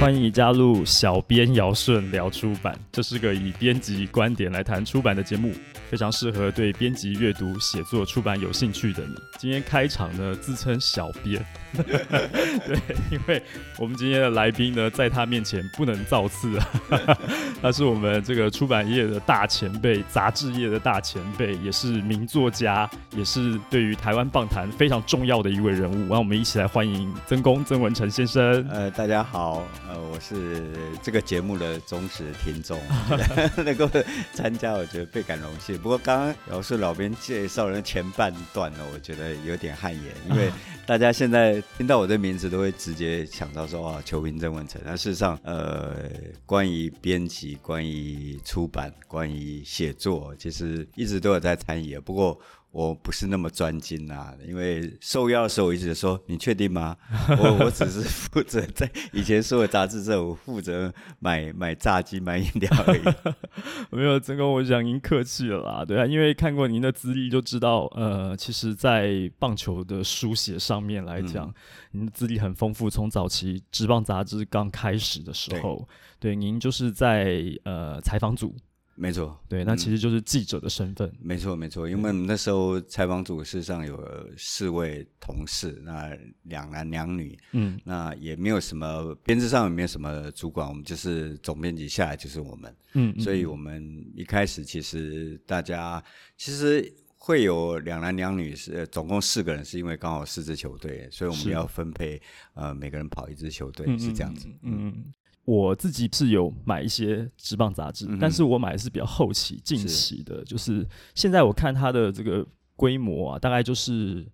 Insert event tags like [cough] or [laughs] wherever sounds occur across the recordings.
欢迎加入小编姚顺聊出版，这是个以编辑观点来谈出版的节目，非常适合对编辑、阅读、写作、出版有兴趣的你。今天开场呢，自称小编，[laughs] 对，因为我们今天的来宾呢，在他面前不能造次啊，他是我们这个出版业的大前辈，杂志业的大前辈，也是名作家，也是对于台湾棒坛非常重要的一位人物。让我们一起来欢迎曾公曾文成先生。呃，大家好。呃，我是这个节目的忠实听众，[laughs] [laughs] 能够参加，我觉得倍感荣幸。不过刚刚姚顺老编介绍的前半段呢，我觉得有点汗颜，因为大家现在听到我的名字都会直接想到说啊，球评郑文成。那事实上，呃，关于编辑、关于出版、关于写作，其实一直都有在参与。不过。我不是那么专精啊，因为受邀的时候我一直说，你确定吗？[laughs] 我我只是负责在以前所有杂志社，我负责买买炸鸡、买饮料而已。[laughs] 没有，曾公，我想您客气了啦，对啊，因为看过您的资历就知道，呃，其实，在棒球的书写上面来讲，嗯、您的资历很丰富，从早期职棒杂志刚开始的时候，对，对，您就是在呃采访组。没错，对，那其实就是记者的身份。没错，没错，因为我们那时候采访组事实上有四位同事，那两男两女，嗯，那也没有什么编制上也没有什么主管，我们就是总编辑下来就是我们，嗯，所以我们一开始其实大家其实会有两男两女是总共四个人，是因为刚好四支球队，所以我们要分配呃每个人跑一支球队是这样子，嗯。嗯我自己是有买一些职棒杂志，嗯、但是我买的是比较后期、近期的，是就是现在我看它的这个规模啊，大概就是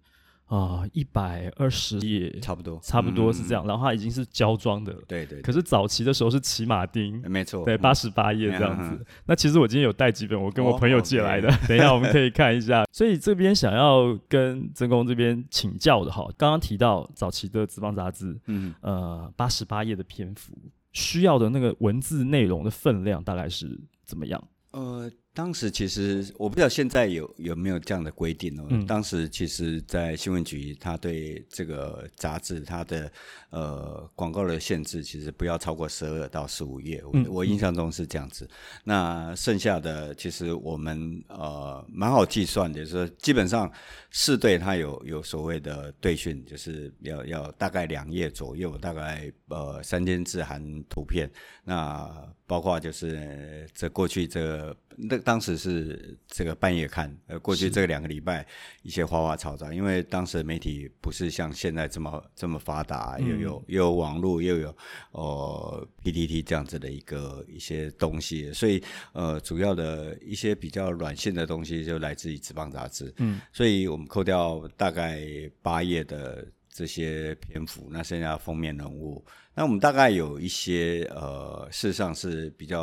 啊一百二十页，差不多，差不多是这样。嗯、然后它已经是胶装的了，对，对对。可是早期的时候是骑马丁，没错，对，八十八页这样子。嗯、那其实我今天有带几本，我跟我朋友借来的，哦、[laughs] 等一下我们可以看一下。所以这边想要跟曾公这边请教的哈，刚刚提到早期的资方杂志，嗯，呃，八十八页的篇幅。需要的那个文字内容的分量大概是怎么样？呃。当时其实我不知道现在有有没有这样的规定哦。嗯、当时其实，在新闻局，他对这个杂志它的呃广告的限制，其实不要超过十二到十五页。嗯、我我印象中是这样子。嗯、那剩下的其实我们呃蛮好计算的，就是基本上四队它有有所谓的队讯，就是要要大概两页左右，大概呃三千字含图片。那包括就是这过去这个。那当时是这个半夜看，呃，过去这两个礼拜一些花花草草，因为当时的媒体不是像现在这么这么发达，嗯、又有又有网络，又有呃 PTT 这样子的一个一些东西，所以呃，主要的一些比较软性的东西就来自于职棒杂志，嗯，所以我们扣掉大概八页的这些篇幅，那剩下封面人物，那我们大概有一些呃，事实上是比较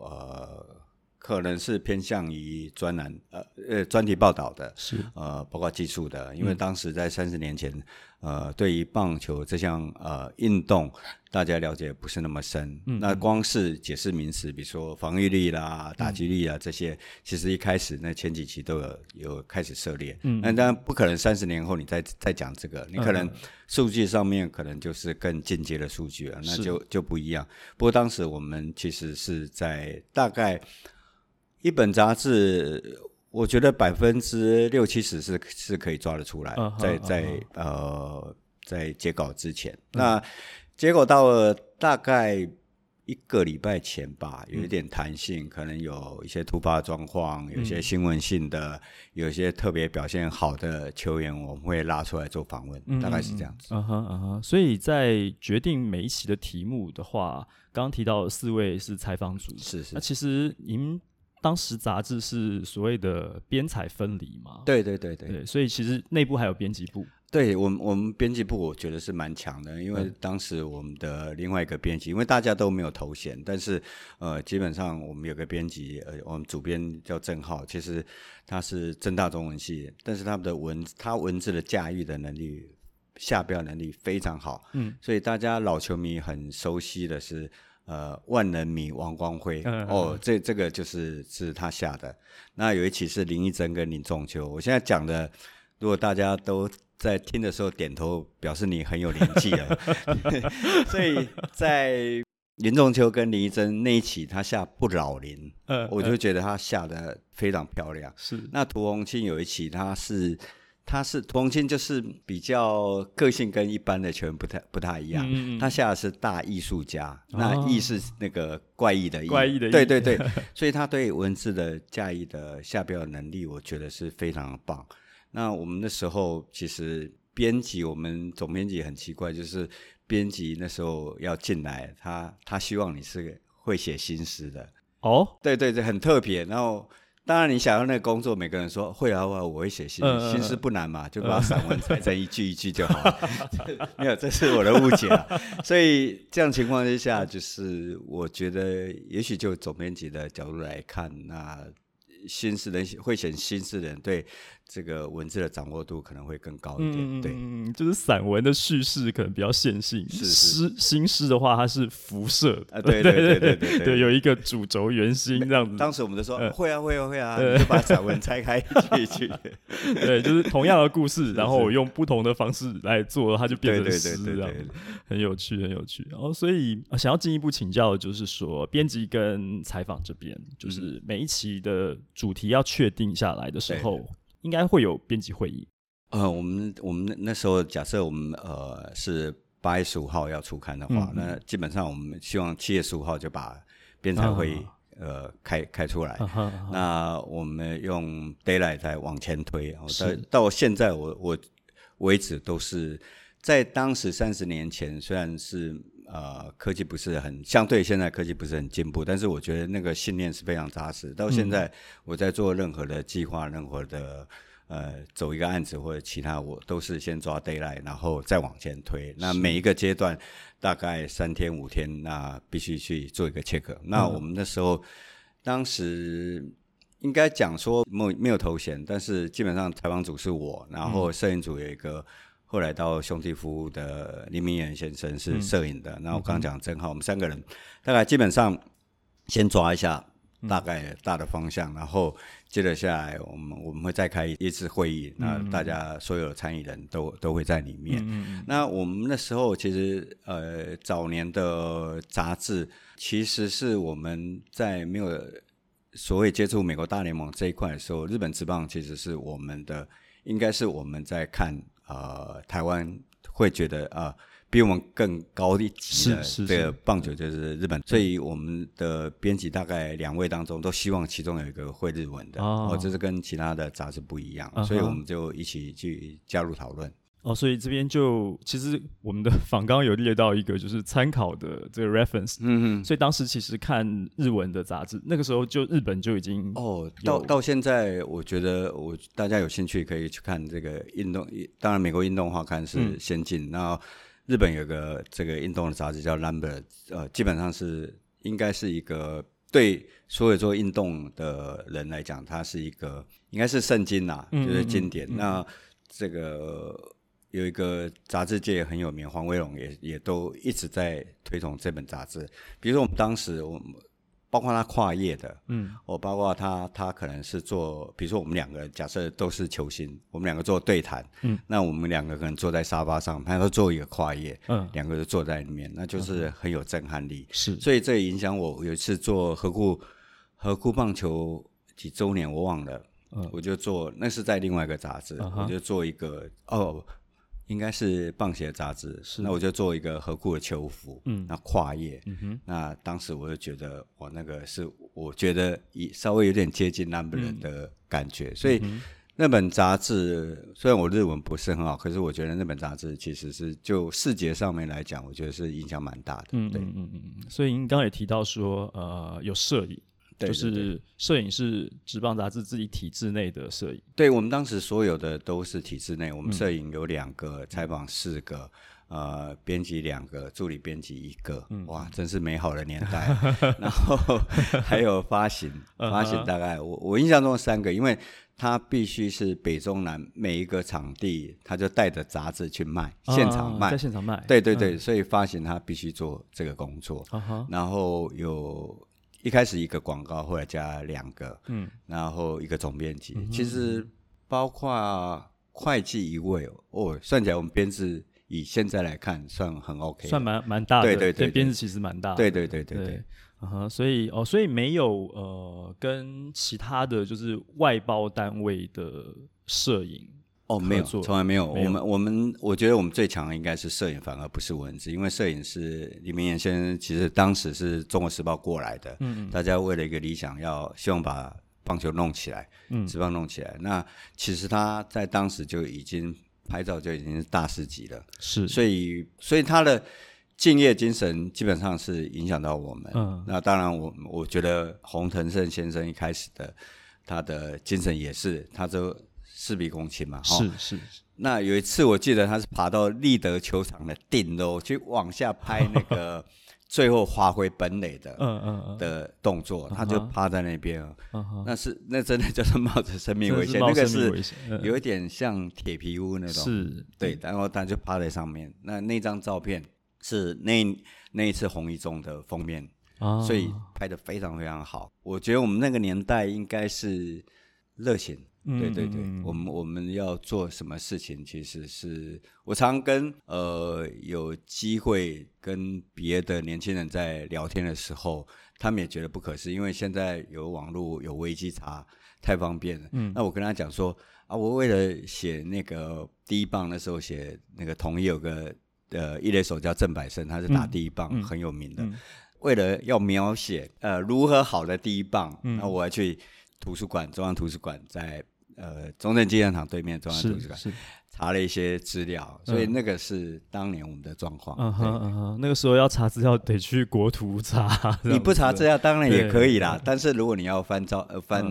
呃。可能是偏向于专栏，呃呃专题报道的，是呃包括技术的，因为当时在三十年前，嗯、呃对于棒球这项呃运动，大家了解不是那么深。嗯、那光是解释名词，比如说防御力啦、打击力啊这些，嗯、其实一开始那前几期都有有开始涉猎。嗯，那当然不可能三十年后你再再讲这个，你可能数据上面可能就是更进阶的数据了，那就就不一样。不过当时我们其实是在大概。一本杂志，我觉得百分之六七十是是可以抓得出来，在在呃在截稿之前，那结果到了大概一个礼拜前吧，有一点弹性，可能有一些突发状况，有些新闻性的，有一些特别表现好的球员，我们会拉出来做访问，大概是这样子。嗯哼嗯哼，所以在决定每一期的题目的话，刚刚提到四位是采访组，是是，那其实您。当时杂志是所谓的编采分离嘛？对对对对，对，所以其实内部还有编辑部。对我们，我们编辑部我觉得是蛮强的，因为当时我们的另外一个编辑，因为大家都没有头衔，但是呃，基本上我们有个编辑，呃，我们主编叫郑浩，其实他是政大中文系，但是他们的文，他文字的驾驭的能力、下标能力非常好，嗯，所以大家老球迷很熟悉的是。呃，万人迷王光辉、嗯、哦，这这个就是是他下的。那有一期是林义珍跟林仲秋，我现在讲的如果大家都在听的时候点头，表示你很有年纪了。[laughs] 所以在林仲秋跟林一珍那一期，他下不老林，嗯，我就觉得他下的非常漂亮。是，那屠洪青有一期，他是。他是涂红青，就是比较个性跟一般的球员不太不太一样。他下的是大艺术家，哦、那艺是那个怪异的艺，怪异的异，对对对，[laughs] 所以他对文字的驾驭的下标的能力，我觉得是非常棒。那我们那时候其实编辑，我们总编辑很奇怪，就是编辑那时候要进来，他他希望你是会写新诗的。哦，对对对，很特别。然后。当然，你想要那个工作，每个人说会啊，我我会写信新诗不难嘛，就把散文裁成一句一句就好了。[laughs] 没有，这是我的误解啊。[laughs] 所以这样情况之下，就是我觉得，也许就总编辑的角度来看，那新诗人会写新诗人对。这个文字的掌握度可能会更高一点，对，嗯，就是散文的叙事可能比较线性，诗新诗的话，它是辐射啊，对对对对 [laughs] 有一个主轴圆心这样子。当时我们就说会啊会啊会啊，就把散文拆开一句一句，[laughs] 对，就是同样的故事，然后我用不同的方式来做，它就变成诗这样，很有趣很有趣。然后所以想要进一步请教的就是说，编辑跟采访这边，就是每一期的主题要确定下来的时候。应该会有编辑会议。呃，我们我们那那时候假设我们呃是八月十五号要出刊的话，嗯、那基本上我们希望七月十五号就把编采会议、啊、呃开开出来。啊啊啊、那我们用 d a y l i g h t 再往前推，是到现在我我为止都是在当时三十年前，虽然是呃科技不是很相对现在科技不是很进步，但是我觉得那个信念是非常扎实。到现在我在做任何的计划，任何的。呃，走一个案子或者其他，我都是先抓 d a y l i g h t 然后再往前推。那每一个阶段大概三天五天，那必须去做一个 check。嗯、那我们那时候，当时应该讲说没没有头衔，但是基本上采访组是我，然后摄影组有一个，嗯、后来到兄弟服务的林明远先生是摄影的，然后我刚刚讲正好，我们三个人大概基本上先抓一下。大概大的方向，然后接着下来，我们我们会再开一次会议，那大家所有的参与人都都会在里面。嗯、那我们那时候其实呃早年的杂志，其实是我们在没有所谓接触美国大联盟这一块的时候，日本职棒其实是我们的，应该是我们在看呃台湾会觉得啊。呃比我们更高一级的这个棒球就是日本，所以我们的编辑大概两位当中都希望其中有一个会日文的，哦，这是跟其他的杂志不一样，所以我们就一起去加入讨论。哦，所以这边就其实我们的 [laughs] 访纲有列到一个就是参考的这个 reference，嗯嗯，所以当时其实看日文的杂志，那个时候就日本就已经哦，到到现在我觉得我大家有兴趣可以去看这个运动，当然美国运动画刊是先进，然后。日本有个这个运动的杂志叫《Number》，呃，基本上是应该是一个对所有做运动的人来讲，它是一个应该是圣经呐，就是经典。嗯嗯嗯、那这个有一个杂志界很有名，黄威龙也也都一直在推崇这本杂志。比如说我们当时我们。包括他跨业的，嗯，我包括他，他可能是做，比如说我们两个假设都是球星，我们两个做对谈，嗯，那我们两个可能坐在沙发上，他说做一个跨业，嗯，两个人坐在里面，那就是很有震撼力，是，所以这影响我有一次做何故何故棒球几周年我忘了，嗯，我就做，那是在另外一个杂志，我就做一个哦。应该是棒鞋杂志，是。那我就做一个合库的球服，嗯，那跨页，嗯哼，那当时我就觉得，我那个是我觉得一稍微有点接近 Number 的感觉，嗯、所以、嗯、那本杂志虽然我日文不是很好，可是我觉得那本杂志其实是就视觉上面来讲，我觉得是影响蛮大的，对，嗯嗯嗯，所以您刚刚也提到说，呃，有摄影。就是摄影是职棒杂志自己体制内的摄影。对，我们当时所有的都是体制内，我们摄影有两个，采访四个，呃，编辑两个，助理编辑一个。哇，真是美好的年代。[laughs] 然后还有发行，[laughs] 发行大概我我印象中三个，因为他必须是北中南每一个场地，他就带着杂志去卖，现场卖，在现场卖。对对对，所以发行他必须做这个工作。然后有。一开始一个广告，后来加两个，嗯，然后一个总编辑。嗯、其实包括会计一位哦，算起来我们编制以现在来看算很 OK，算蛮蛮大的，对对对，编制其实蛮大的，对对对对对，对。嗯哼，所以哦，所以没有呃，跟其他的就是外包单位的摄影哦，没有，从来没有。没有我们我们我觉得我们最强的应该是摄影，反而不是文字，因为摄影是李明谚先生，其实当时是中国时报过来的，嗯，嗯，大家为了一个理想，要希望把棒球弄起来，嗯，职棒弄起来。那其实他在当时就已经拍照就已经是大师级了，是，所以所以他的。敬业精神基本上是影响到我们。嗯，那当然我，我我觉得洪腾胜先生一开始的他的精神也是，他就事必躬亲嘛。是是是。那有一次我记得他是爬到立德球场的顶楼去往下拍那个 [laughs] 最后发挥本垒的嗯嗯嗯的动作，他就趴在那边。那是那真的就是冒着生命危险，那个是有一点像铁皮屋那种。是。对，然后他就趴在上面。那那张照片。是那那一次红一中的封面，哦、所以拍的非常非常好。我觉得我们那个年代应该是热情，嗯、对对对。我们我们要做什么事情，其实是我常跟呃有机会跟别的年轻人在聊天的时候，他们也觉得不可思议，因为现在有网络有危机查太方便了。嗯，那我跟他讲说啊，我为了写那个第一棒，的时候写那个统一有个。呃，一垒手叫郑百胜，他是打第一棒，嗯、很有名的。嗯、为了要描写呃如何好的第一棒，那、嗯、我要去图书馆，中央图书馆在呃中正纪念堂对面中央图书馆查了一些资料，所以那个是当年我们的状况。嗯哼嗯哼，那个时候要查资料得去国图查，[laughs] 你不查资料当然也可以啦。但是如果你要翻照呃翻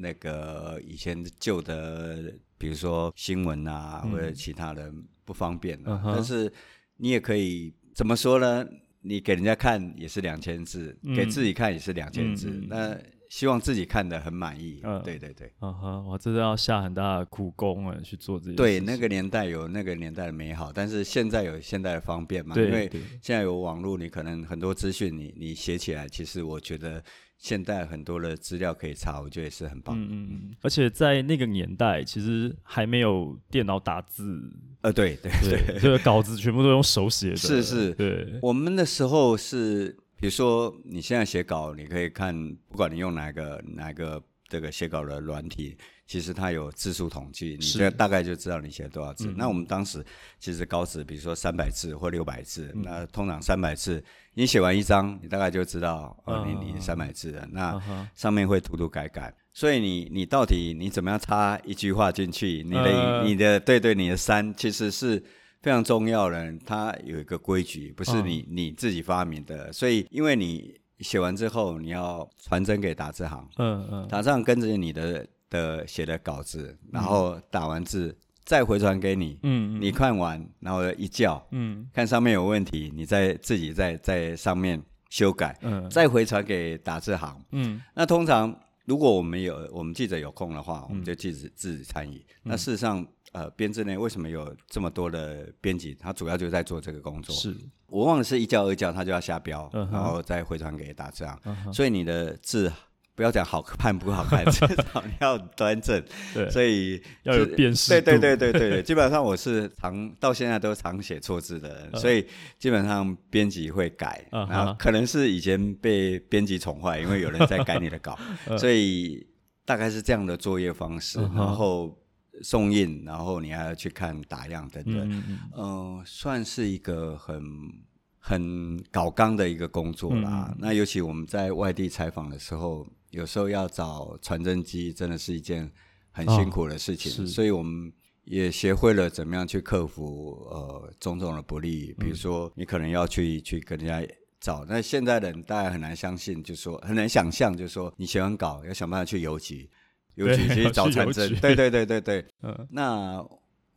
那个以前旧的，比如说新闻啊、嗯、或者其他的。不方便的，uh. 但是你也可以怎么说呢？你给人家看也是两千字，嗯、给自己看也是两千字。嗯、那希望自己看得很满意。嗯、uh，huh. 对对对。嗯哼、uh，我.这是要下很大的苦功啊，去做这些。对，那个年代有那个年代的美好，但是现在有现在的方便嘛？对，因为现在有网络，你可能很多资讯，你你写起来，其实我觉得。现在很多的资料可以查，我觉得也是很棒。嗯嗯，而且在那个年代，其实还没有电脑打字。呃，对对对，这个稿子全部都用手写的。是是，对。我们那时候是，比如说你现在写稿，你可以看，不管你用哪个哪个这个写稿的软体。其实它有字数统计，你大概就知道你写了多少字。嗯、那我们当时其实稿纸，比如说三百字或六百字，嗯、那通常三百字，你写完一张，你大概就知道，哦，哦你你三百字了。哦、那上面会涂涂改改，哦、所以你你到底你怎么样插一句话进去？你的、呃、你的对对你的三其实是非常重要的，它有一个规矩，不是你、哦、你自己发明的。所以因为你写完之后，你要传真给打字行，嗯嗯，打字行跟着你的。的写的稿子，然后打完字、嗯、再回传给你，嗯，你看完然后一校，嗯，看上面有问题，你再自己在在上面修改，嗯，再回传给打字行，嗯，那通常如果我们有我们记者有空的话，我们就记者自己参与。嗯、那事实上，呃，编制内为什么有这么多的编辑？他主要就在做这个工作。是我忘了是一教二教，他就要下标，嗯、然后再回传给打字行，嗯、所以你的字。不要讲好看不好看，[laughs] 至少你要端正。对，所以要有辨识度。对对对对对，基本上我是常到现在都常写错字的人，所以基本上编辑会改，然后可能是以前被编辑宠坏，因为有人在改你的稿，[laughs] 所以大概是这样的作业方式。然后送印，然后你还要去看打样等等，嗯，算是一个很很搞纲的一个工作啦。那尤其我们在外地采访的时候。有时候要找传真机，真的是一件很辛苦的事情，哦、所以我们也学会了怎么样去克服呃种种的不利。比如说，你可能要去去跟人家找，那现在人大家很难相信，就说很难想象，就说你写完稿要想办法去邮局，邮局去找传真，对对对对对。[laughs] 嗯，那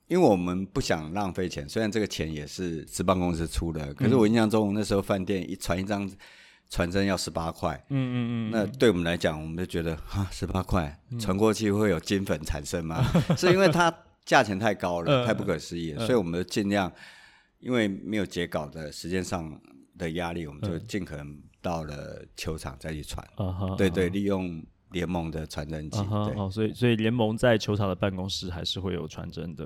因为我们不想浪费钱，虽然这个钱也是职棒公司出的，可是我印象中那时候饭店一传一张。传真要十八块，嗯嗯嗯，那对我们来讲，我们就觉得哈，十八块传过去会有金粉产生吗？嗯、[laughs] 是因为它价钱太高了，太不可思议了，嗯、所以我们就尽量，因为没有截稿的时间上的压力，我们就尽可能到了球场再去传。嗯、对对，利用联盟的传真机。哦，所以所以联盟在球场的办公室还是会有传真的。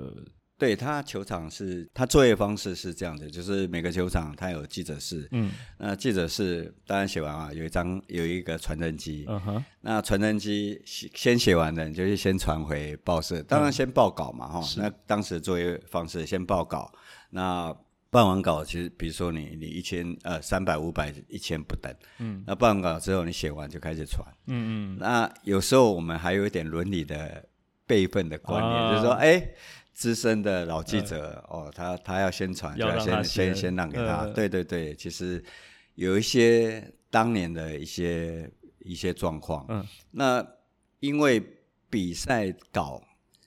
对，他球场是，他作业方式是这样的，就是每个球场他有记者室，嗯，那记者室当然写完啊，有一张有一个传真机，嗯哼，那传真机先写完的，你就是先传回报社，当然先报稿嘛，哈、嗯，那当时作业方式先报稿，那办完稿其实比如说你你一千呃三百五百一千不等，嗯，那办完稿之后你写完就开始传，嗯嗯，那有时候我们还有一点伦理的辈分的观念，啊、就是说哎。资深的老记者、呃、哦，他他要先传，就要先先先，先让给他。呃、对对对，其实有一些当年的一些一些状况。嗯，那因为比赛稿，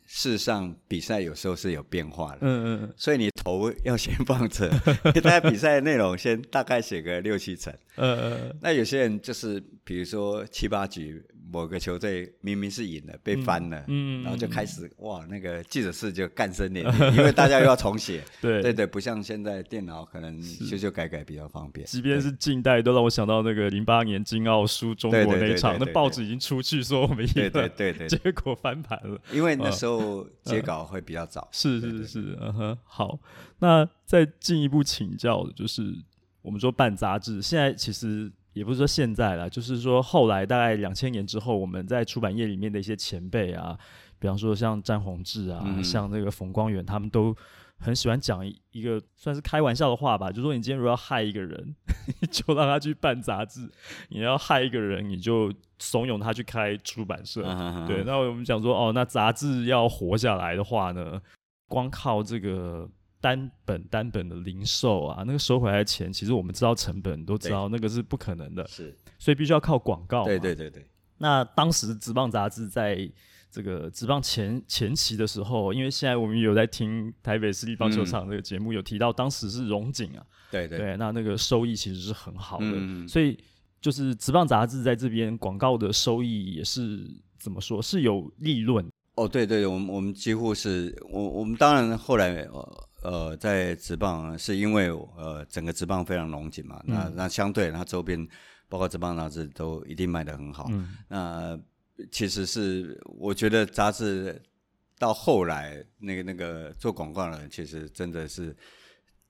事实上比赛有时候是有变化的。嗯嗯，所以你头要先放着，[laughs] 大家比赛的内容先大概写个六七成。嗯嗯，那有些人就是比如说七八局。某个球队明明是赢了，被翻了，嗯，然后就开始哇，那个记者室就干声连连，[laughs] 因为大家又要重写，[laughs] 对对对，不像现在电脑可能修修改改比较方便。即便是近代，都让我想到那个零八年金澳输中国那场，那报纸已经出去说我们赢了，对对对，结果翻盘了。因为那时候截稿会比较早。是是是，嗯哼，好。那再进一步请教的就是，我们说办杂志，现在其实。也不是说现在了，就是说后来大概两千年之后，我们在出版业里面的一些前辈啊，比方说像詹宏志啊，嗯、像那个冯光远，他们都很喜欢讲一个算是开玩笑的话吧，就是说你今天如果要害一个人，[laughs] 就让他去办杂志；你要害一个人，你就怂恿他去开出版社。对，那我们讲说哦，那杂志要活下来的话呢，光靠这个。单本单本的零售啊，那个收回来的钱，其实我们知道成本都知道，那个是不可能的，是，所以必须要靠广告。对对对对。那当时职棒杂志在这个职棒前前期的时候，因为现在我们有在听台北市立棒球场这个节目，嗯、有提到当时是荣景啊，对对，对，那那个收益其实是很好的，嗯、所以就是职棒杂志在这边广告的收益也是怎么说是有利润。哦，对对，我们我们几乎是我我们当然后来。呃呃，在职棒是因为呃整个职棒非常龙井嘛，嗯、那那相对它周边包括职棒杂志都一定卖得很好。嗯、那其实是我觉得杂志到后来那个那个做广告的人，其实真的是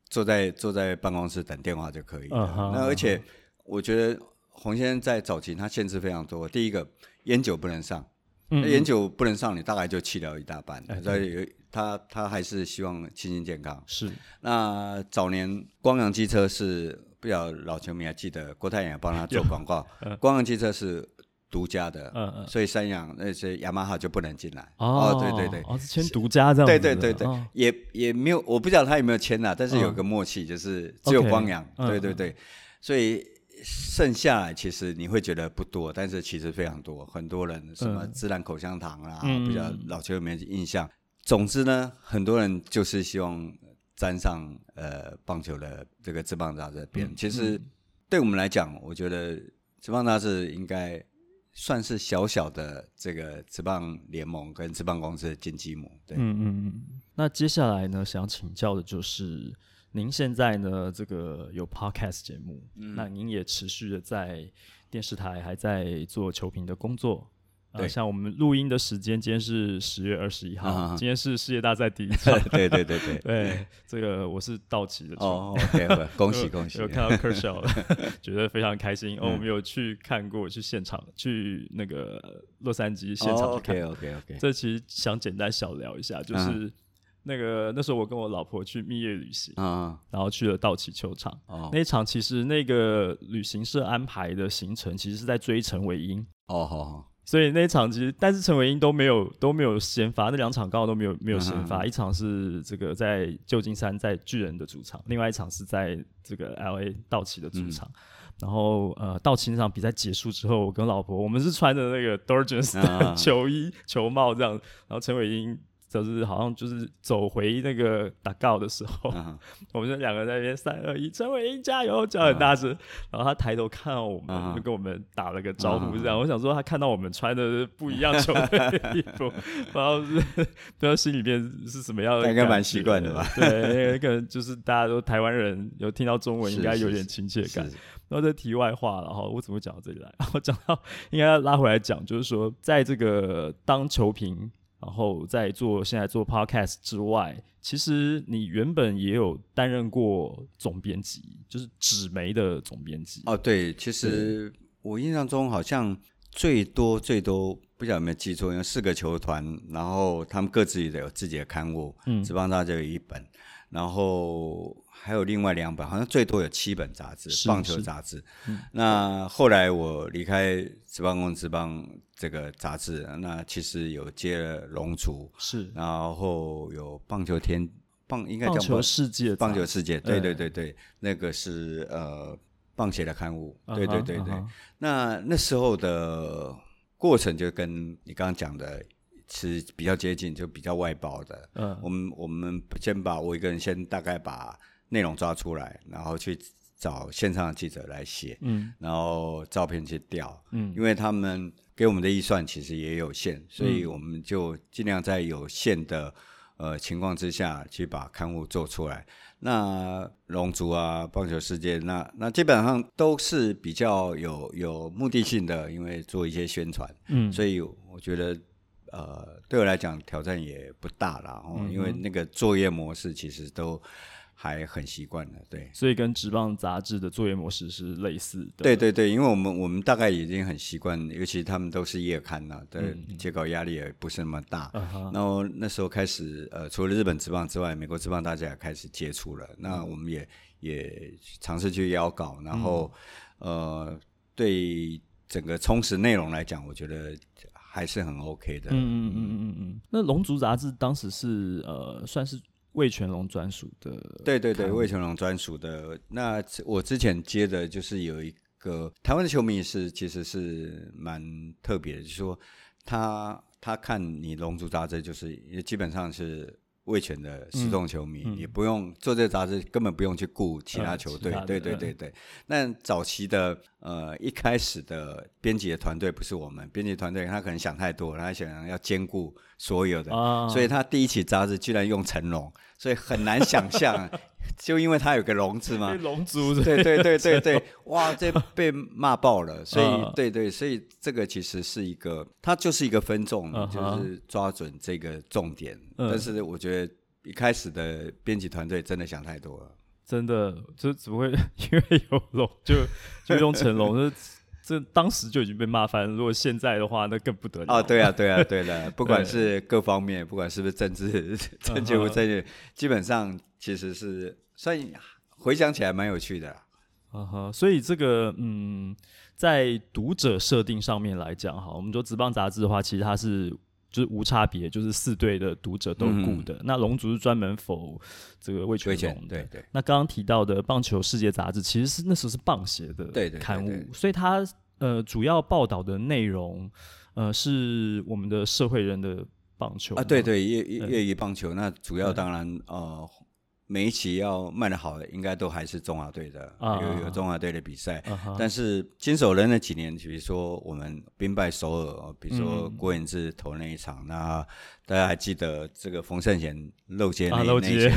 坐在坐在办公室等电话就可以了。Uh-huh, 那而且我觉得洪先生在早期他限制非常多，第一个烟酒不能上。嗯，烟酒不能上，你大概就弃掉一大半。嗯、所以他他还是希望清新健康。是。那早年光阳机车是不晓得老球迷还记得郭泰也帮他做广告。[laughs] 嗯、光阳机车是独家的。嗯嗯。所以三洋那些雅马哈就不能进来。哦，哦对对对。哦，是签独家这样子。对对对对。哦、也也没有，我不知道他有没有签呐，但是有个默契，就是只有光阳。嗯、对对对。所以。剩下来其实你会觉得不多，但是其实非常多。很多人什么自然口香糖啦，嗯、比较老球迷印象。总之呢，很多人就是希望沾上呃棒球的这个职棒杂志边。嗯、其实对我们来讲，我觉得职棒杂志应该算是小小的这个职棒联盟跟职棒公司的金鸡母。对，嗯嗯嗯。那接下来呢，想请教的就是。您现在呢，这个有 podcast 节目，嗯、那您也持续的在电视台还在做球评的工作。对、呃，像我们录音的时间，今天是十月二十一号，啊、今天是世界大赛第一场。[laughs] 对对对对，[laughs] 对，这个我是道奇的。哦，OK，[laughs] 恭喜恭喜！有看到 Kershaw 了，觉得非常开心。哦，我们有去看过，去现场，去那个洛杉矶现场去看。哦、OK OK OK，这其实想简单小聊一下，就是。嗯那个那时候我跟我老婆去蜜月旅行，啊、然后去了道奇球场。哦、那一场其实那个旅行社安排的行程，其实是在追陈伟英。哦，好好。所以那一场其实，但是陈伟英都没有都没有先发，那两场刚好都没有没有先发。嗯、一场是这个在旧金山在巨人的主场，另外一场是在这个 LA 道奇的主场。嗯、然后呃，道奇那场比赛结束之后，我跟老婆我们是穿着那个 Dodgers 的球衣、嗯、球帽这样，然后陈伟英。就是好像就是走回那个打告的时候，uh. [laughs] 我们就两个在那边三二一，陈伟英加油，叫很大声。Uh. 然后他抬头看到我们，uh. 就跟我们打了个招呼，这样。Uh. 我想说他看到我们穿的不一样球队的衣服，[laughs] 然后是不知道心里面是什么样的，应该蛮习惯的吧？对，可能就是大家都台湾人，有听到中文应该有点亲切感。然后这题外话，然后我怎么讲到这里来？然后讲到应该要拉回来讲，就是说，在这个当球评，然后在做现在做 podcast 之外，其实你原本也有担任过总编辑，就是纸媒的总编辑。哦，对，其实我印象中好像最多最多，不晓得有没有记错，因为四个球团，然后他们各自也有自己的刊物，嗯，职棒大就有一本。然后还有另外两本，好像最多有七本杂志，棒球杂志。嗯、那后来我离开职棒公司职棒这个杂志，那其实有接了龙族，是，然后有棒球天棒，应该叫棒球世界，棒球世界，对对对对，那个是呃棒协的刊物，对对对对。Uh uh. 那那时候的过程就跟你刚刚讲的。是比较接近，就比较外包的。嗯，我们我们先把我一个人先大概把内容抓出来，然后去找线上的记者来写。嗯，然后照片去调。嗯，因为他们给我们的预算其实也有限，所以我们就尽量在有限的呃情况之下去把刊物做出来。那龙族啊，棒球世界，那那基本上都是比较有有目的性的，因为做一些宣传。嗯，所以我觉得。呃，对我来讲挑战也不大了哦，因为那个作业模式其实都还很习惯了，对。所以跟职棒杂志的作业模式是类似的。对对对，因为我们我们大概已经很习惯，尤其他们都是夜刊了，对，接稿压力也不是那么大。嗯嗯。然后那时候开始，呃，除了日本职棒之外，美国职棒大家也开始接触了。那我们也也尝试去邀稿，然后呃，对整个充实内容来讲，我觉得。还是很 OK 的。嗯嗯嗯嗯嗯。那龙族杂志当时是呃，算是味全龙专属的。对对对，魏全龙专属的。那我之前接的就是有一个台湾的球迷是其实是蛮特别的，就是说他他看你龙族杂志，就是也基本上是。味全的死忠球迷，也、嗯、不用做这个杂志，根本不用去顾其他球队。对对对对。那早期的呃，一开始的编辑的团队不是我们编辑团队，他可能想太多，他想要兼顾所有的、哦，所以他第一期杂志居然用成龙，所以很难想象。[laughs] 就因为他有个龙字嘛，[laughs] 龙族，对对对对对，[laughs] 哇，这被骂爆了，所以、uh, 对对，所以这个其实是一个，它就是一个分众，uh. 就是抓准这个重点。Uh. 但是我觉得一开始的编辑团队真的想太多了，真的就怎么会因为有龙就就用成龙？这当时就已经被骂翻了，如果现在的话，那更不得了。啊，对啊，对啊，对的，不管是各方面，不管是不是政治政治不正确，基本上其实是算回想起来蛮有趣的。啊哈，所以这个嗯，在读者设定上面来讲，哈，我们说职棒杂志的话，其实它是就是无差别，就是四队的读者都顾的。嗯、那龙族是专门 for 这个味全龙的，对对。那刚刚提到的棒球世界杂志，其实是那时候是棒协的刊物，对对对对，所以它。呃，主要报道的内容，呃，是我们的社会人的棒球啊，对对，业业业余棒球，那主要当然呃，每一期要卖的好的，应该都还是中华队的，啊、有有中华队的比赛、啊。但是金手人那几年，比如说我们兵败首尔，比如说郭涤志投那一场，嗯、那大家还记得这个冯胜贤漏接那、啊、那一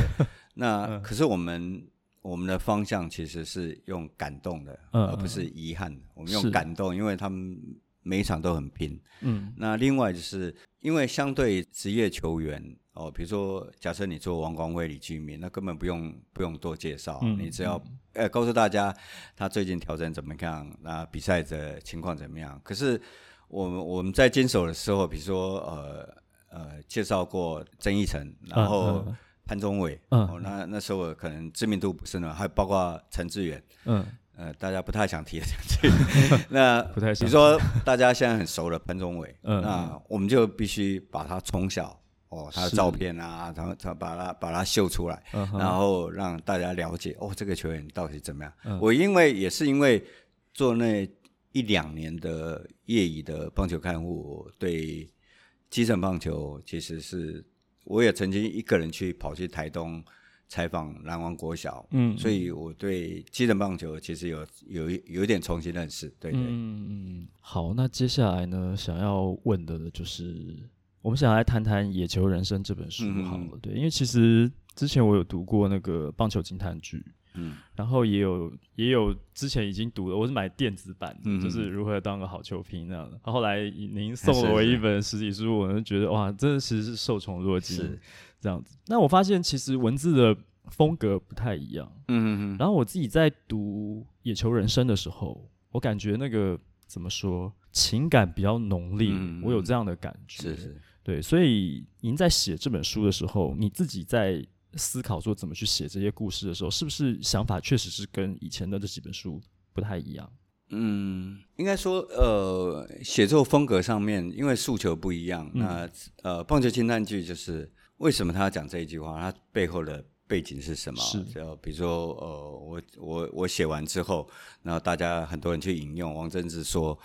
那、[laughs] 嗯、可是我们。我们的方向其实是用感动的，嗯、而不是遗憾。我们用感动，因为他们每一场都很拼。嗯，那另外就是因为相对职业球员哦，比如说假设你做王光辉、李居明，那根本不用不用多介绍、嗯，你只要呃告诉大家他最近调整怎么样，那比赛的情况怎么样。可是我们我们在经手的时候，比如说呃呃介绍过曾义成，然后。潘宗伟，嗯，哦、那那时候可能知名度不是那么，还有包括陈志远，嗯，呃，大家不太想提的这个，那 [laughs] 不太，比如说大家现在很熟的潘宗伟，嗯，那我们就必须把他从小哦，他的照片啊，然后他把他把他秀出来，嗯，然后让大家了解哦，这个球员到底怎么样。嗯、我因为也是因为做那一两年的业余的棒球看护，对基层棒球其实是。我也曾经一个人去跑去台东采访南王国小，嗯，所以我对基层棒球其实有有有一点重新认识，对对。嗯嗯。好，那接下来呢，想要问的就是，我们想来谈谈《野球人生》这本书好了，嗯，对，因为其实之前我有读过那个棒球惊叹剧，嗯，然后也有也有之前已经读了，我是买电子版的，嗯、就是如何当个好球评那样的。后来您送了我一本实体书，我就觉得哇，真的其实是受宠若惊，是这样子。那我发现其实文字的风格不太一样，嗯嗯，然后我自己在读《野球人生》的时候，我感觉那个怎么说，情感比较浓烈，嗯、我有这样的感觉，是是。对，所以您在写这本书的时候，你自己在思考说怎么去写这些故事的时候，是不是想法确实是跟以前的这几本书不太一样？嗯，应该说，呃，写作风格上面，因为诉求不一样。嗯、那呃，棒球轻叹句就是为什么他要讲这一句话？他背后的背景是什么？是，就比如说，呃，我我我写完之后，然后大家很多人去引用王贞治说。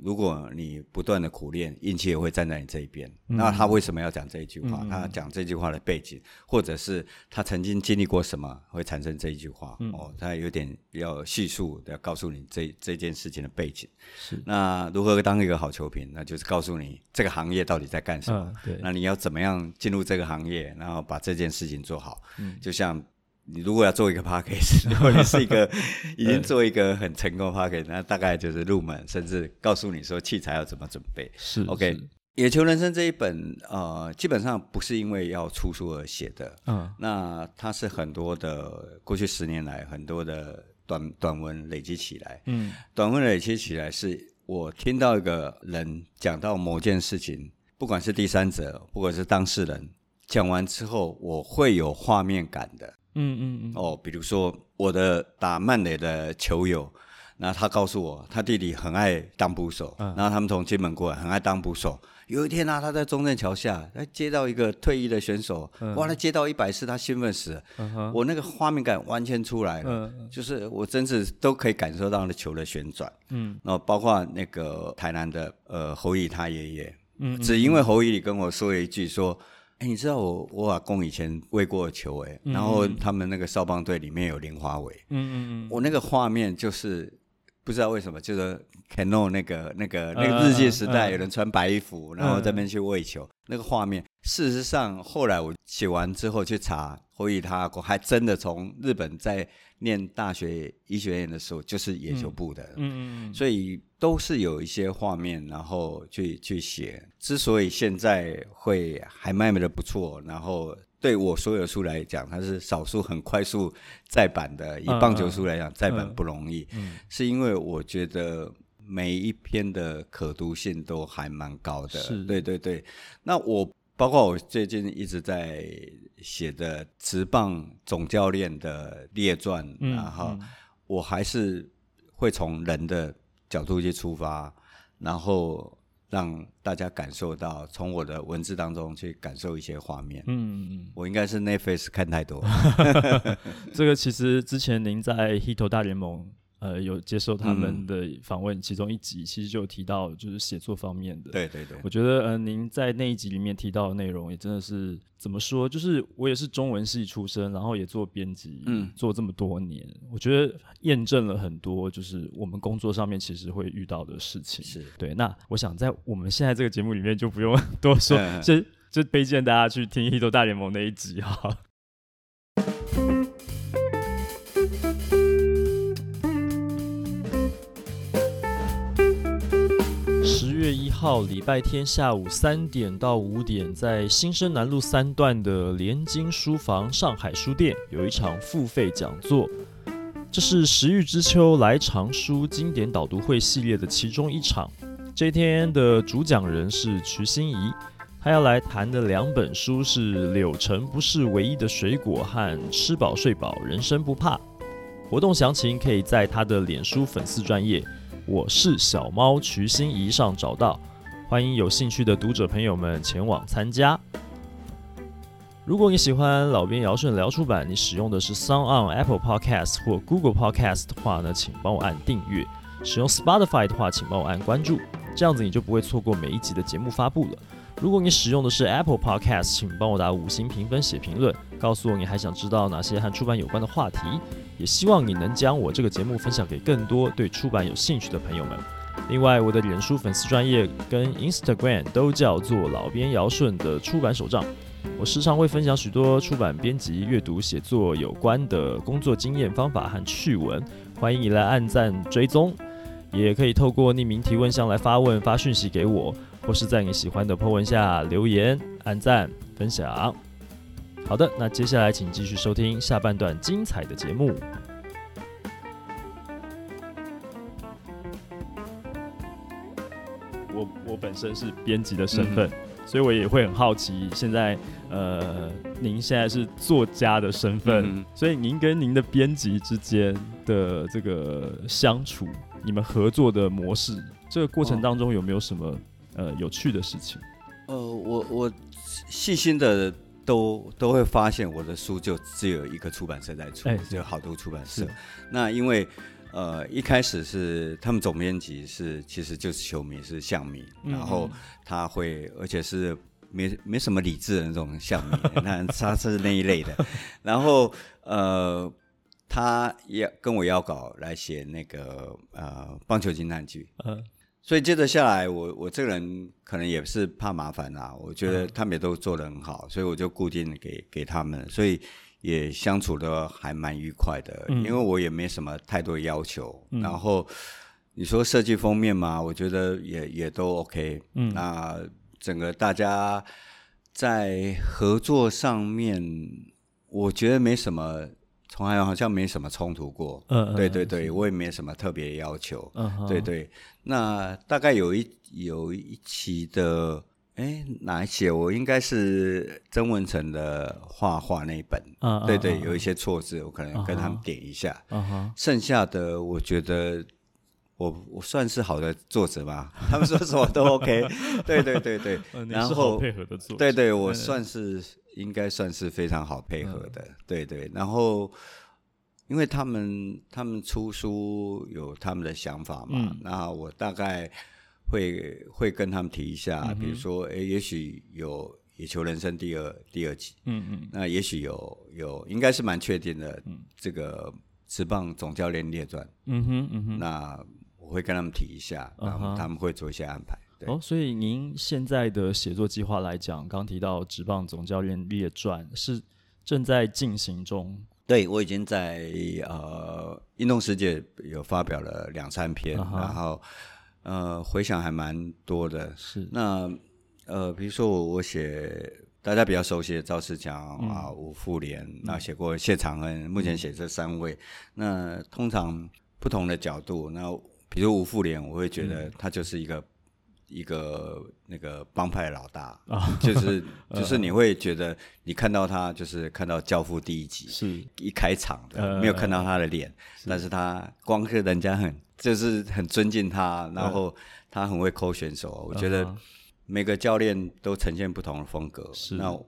如果你不断的苦练，运气也会站在你这一边。嗯、那他为什么要讲这一句话？嗯、他讲这句话的背景，或者是他曾经经历过什么，会产生这一句话？嗯、哦，他有点比较叙述的告诉你这这件事情的背景。是。那如何当一个好球评？那就是告诉你这个行业到底在干什么？嗯、对。那你要怎么样进入这个行业，然后把这件事情做好？嗯。就像。你如果要做一个 p a c k a g e 如果你是一个 [laughs] 已经做一个很成功的 p a c k a g e 那大概就是入门，甚至告诉你说器材要怎么准备。是 OK，《野球人生》这一本呃，基本上不是因为要出书而写的。嗯，那它是很多的过去十年来很多的短短文累积起来。嗯，短文累积起来是我听到一个人讲到某件事情，不管是第三者，不管是当事人，讲完之后，我会有画面感的。嗯嗯嗯哦，比如说我的打曼联的球友，那他告诉我，他弟弟很爱当捕手，嗯、然后他们从金门过来，很爱当捕手。有一天呢、啊，他在中正桥下，他接到一个退役的选手，嗯、哇，他接到一百次，他兴奋死了。嗯、我那个画面感完全出来了，嗯、就是我真是都可以感受到那球的旋转。嗯，然后包括那个台南的呃侯乙他爷爷，嗯，只因为侯乙跟我说了一句说。哎，你知道我我阿公以前喂过球哎，嗯、然后他们那个少棒队里面有林华伟，嗯嗯嗯，我那个画面就是不知道为什么，就是 Cano 那个那个那个日记时代，有人穿白衣服，嗯、然后这边去喂球，嗯、那个画面。事实上，后来我写完之后去查，所以他还真的从日本在念大学医学院的时候就是野球部的，嗯嗯嗯，所以都是有一些画面，然后去去写。之所以现在会还卖卖的不错，然后对我所有的书来讲，它是少数很快速再版的。以棒球书来讲，再版不容易，嗯，是因为我觉得每一篇的可读性都还蛮高的。是，对对对。那我。包括我最近一直在写的职棒总教练的列传，嗯、然后我还是会从人的角度去出发，然后让大家感受到从我的文字当中去感受一些画面。嗯嗯嗯，我应该是 Netflix 看太多。[laughs] 这个其实之前您在 Hito 大联盟。呃，有接受他们的访问，其中一集其实就有提到，就是写作方面的。对对对，我觉得呃，您在那一集里面提到的内容，也真的是怎么说？就是我也是中文系出身，然后也做编辑，嗯，做这么多年，我觉得验证了很多，就是我们工作上面其实会遇到的事情。是对。那我想在我们现在这个节目里面就不用 [laughs] 多说，就就推荐大家去听《Hito 大联盟》那一集哈。号礼拜天下午三点到五点，在新生南路三段的联经书房上海书店有一场付费讲座。这是时域之秋来长书经典导读会系列的其中一场。这天的主讲人是瞿欣怡，他要来谈的两本书是《柳橙不是唯一的水果》和《吃饱睡饱人生不怕》。活动详情可以在他的脸书粉丝专页，我是小猫瞿欣怡上找到。欢迎有兴趣的读者朋友们前往参加。如果你喜欢老编姚顺聊出版，你使用的是 SoundOn、Apple Podcast 或 Google Podcast 的话呢，请帮我按订阅；使用 Spotify 的话，请帮我按关注，这样子你就不会错过每一集的节目发布了。如果你使用的是 Apple Podcast，请帮我打五星评分、写评论，告诉我你还想知道哪些和出版有关的话题。也希望你能将我这个节目分享给更多对出版有兴趣的朋友们。另外，我的脸书粉丝专业跟 Instagram 都叫做老编姚顺的出版手账，我时常会分享许多出版、编辑、阅读、写作有关的工作经验、方法和趣闻，欢迎你来按赞追踪，也可以透过匿名提问箱来发问、发讯息给我，或是在你喜欢的 po 文下留言、按赞、分享。好的，那接下来请继续收听下半段精彩的节目。本身是编辑的身份。嗯所以我也会很好奇，现在呃，您现在是作家的身份，嗯、所以您跟您的编辑之间的这个相处，你们合作的模式，这个过程当中有没有什么、哦、呃有趣的事情？呃，我我细心的都都会发现，我的书就只有一个出版社在出，欸、只有好多出版社。那因为呃一开始是他们总编辑是其实就是球迷是象迷，嗯、然后。他会，而且是没没什么理智的那种象迷，[laughs] 那他是那一类的。然后呃，他也跟我要稿来写那个呃棒球惊叹剧，嗯，所以接着下来，我我这个人可能也是怕麻烦啊，我觉得他们也都做得很好，所以我就固定给给他们，所以也相处的还蛮愉快的，嗯，因为我也没什么太多要求，嗯，然后。你说设计封面嘛，我觉得也也都 OK。嗯，那整个大家在合作上面，我觉得没什么，从来好像没什么冲突过。嗯，对对对，我也没什么特别要求。嗯，对对。那大概有一有一期的，哎，哪一些？我应该是曾文成的画画那一本。嗯，对对，有一些错字，我可能跟他们点一下。剩下的，我觉得。我我算是好的作者吧，[laughs] 他们说什么都 OK，对对对对，然后配合的作，对对，我算是应该算是非常好配合的，对对，然后因为他们他们出书有他们的想法嘛，那我大概会会跟他们提一下，比如说，哎，也许有《野球人生》第二第二集，嗯嗯，那也许有有应该是蛮确定的，这个职棒总教练列传，嗯哼嗯哼，那。我会跟他们提一下，然后他们会做一些安排。Uh. 对哦，所以您现在的写作计划来讲，刚提到《职棒总教练列传》是正在进行中。对，我已经在呃《运动世界》有发表了两三篇，uh huh. 然后呃回想还蛮多的。是。那呃，比如说我我写大家比较熟悉的赵世强、嗯、啊、吴富连，那写过谢长恩，目前写这三位。嗯、那通常不同的角度，那比如吴富连，我会觉得他就是一个、嗯、一个那个帮派老大，啊、就是 [laughs] 就是你会觉得你看到他就是看到《教父》第一集是。一开场的，呃、没有看到他的脸，是。但是他光是人家很就是很尊敬他，然后他很会抠选手，呃、我觉得每个教练都呈现不同的风格。是那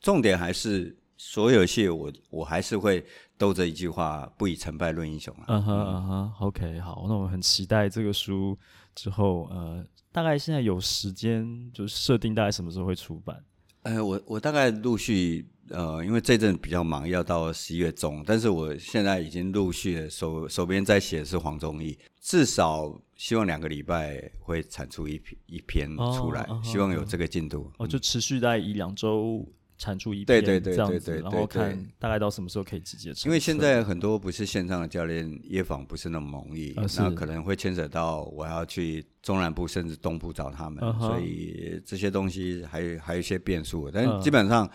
重点还是所有戏我我还是会。兜着一句话，不以成败论英雄啊。嗯哼嗯哼，OK，好，那我们很期待这个书之后，呃，大概现在有时间，就设定大概什么时候会出版？呃，我我大概陆续，呃，因为这阵比较忙，要到十一月中，但是我现在已经陆续手手边在写的是黄宗义，至少希望两个礼拜会产出一篇一篇出来，哦、希望有这个进度。哦，就持续在一两周。产出一篇对对对对对，然后看大概到什么时候可以直接出。因为现在很多不是线上的教练约访不是那么容易，啊、那可能会牵扯到我要去中南部甚至东部找他们，所以这些东西还有还有一些变数。但是基本上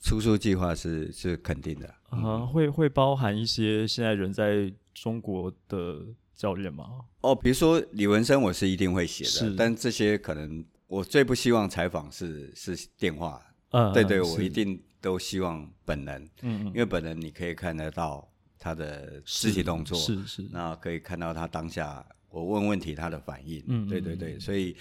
出书计划是是肯定的。啊、嗯，会会包含一些现在人在中国的教练吗？哦，比如说李文生，我是一定会写的，但这些可能我最不希望采访是是电话。嗯，对对，我一定都希望本人，嗯，因为本人你可以看得到他的肢体动作，是是，那可以看到他当下我问问题他的反应，嗯，对对对，所以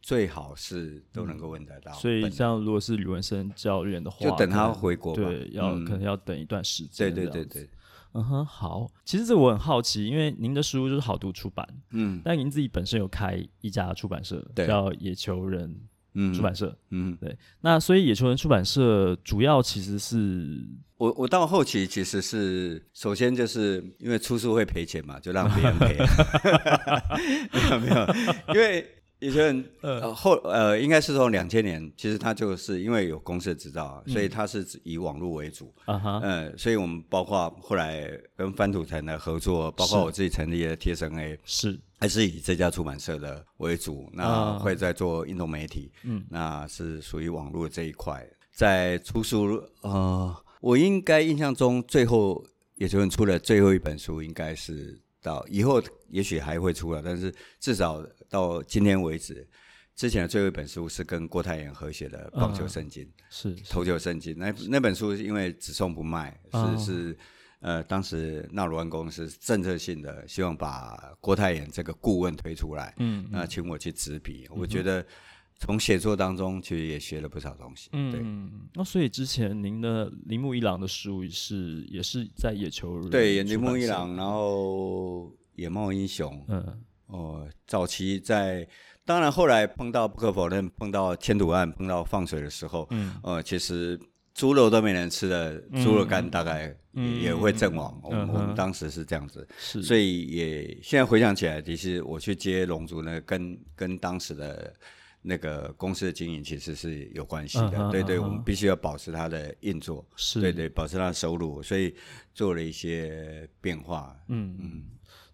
最好是都能够问得到。所以像如果是吕文生教练的话，就等他回国吧，对，要可能要等一段时间。对对对对，嗯哼，好。其实这我很好奇，因为您的书就是好读出版，嗯，但您自己本身有开一家出版社，叫野球人。嗯，出版社，嗯，对，那所以野球人出版社主要其实是我，我到后期其实是首先就是因为出书会赔钱嘛，就让别人赔，[laughs] [laughs] 没有没有，因为野球人呃后呃应该是从两千年，其实他就是因为有公司的执照，所以他是以网络为主。啊哈，嗯，所以我们包括后来跟翻土城的合作，包括我自己成立的 TSNA 是。还是以这家出版社的为主，那会在做运动媒体，嗯，那是属于网络这一块，在出书呃。我应该印象中，最后野球人出的最后一本书，应该是到以后也许还会出了，但是至少到今天为止，之前的最后一本书是跟郭泰妍合写的《棒球圣经》，是投球圣经。那那本书因为只送不卖，是是呃，当时纳鲁湾公司政策性的希望把郭泰妍这个顾问推出来，嗯，那请我去执笔，我觉得。从写作当中其实也学了不少东西。对嗯，那所以之前您的铃木一郎的书是也是在野球对，铃木一郎，然后野茂英雄，嗯，哦、呃，早期在，当然后来碰到不可否认，碰到迁土案，碰到放水的时候，嗯，呃，其实猪肉都没人吃的，猪肉干大概也，会阵亡。我们我们当时是这样子，是，所以也现在回想起来，其实我去接龙族呢，跟跟当时的。那个公司的经营其实是有关系的，uh 对对，uh. 我们必须要保持它的运作，是对对，保持它的收入，所以做了一些变化。嗯嗯，嗯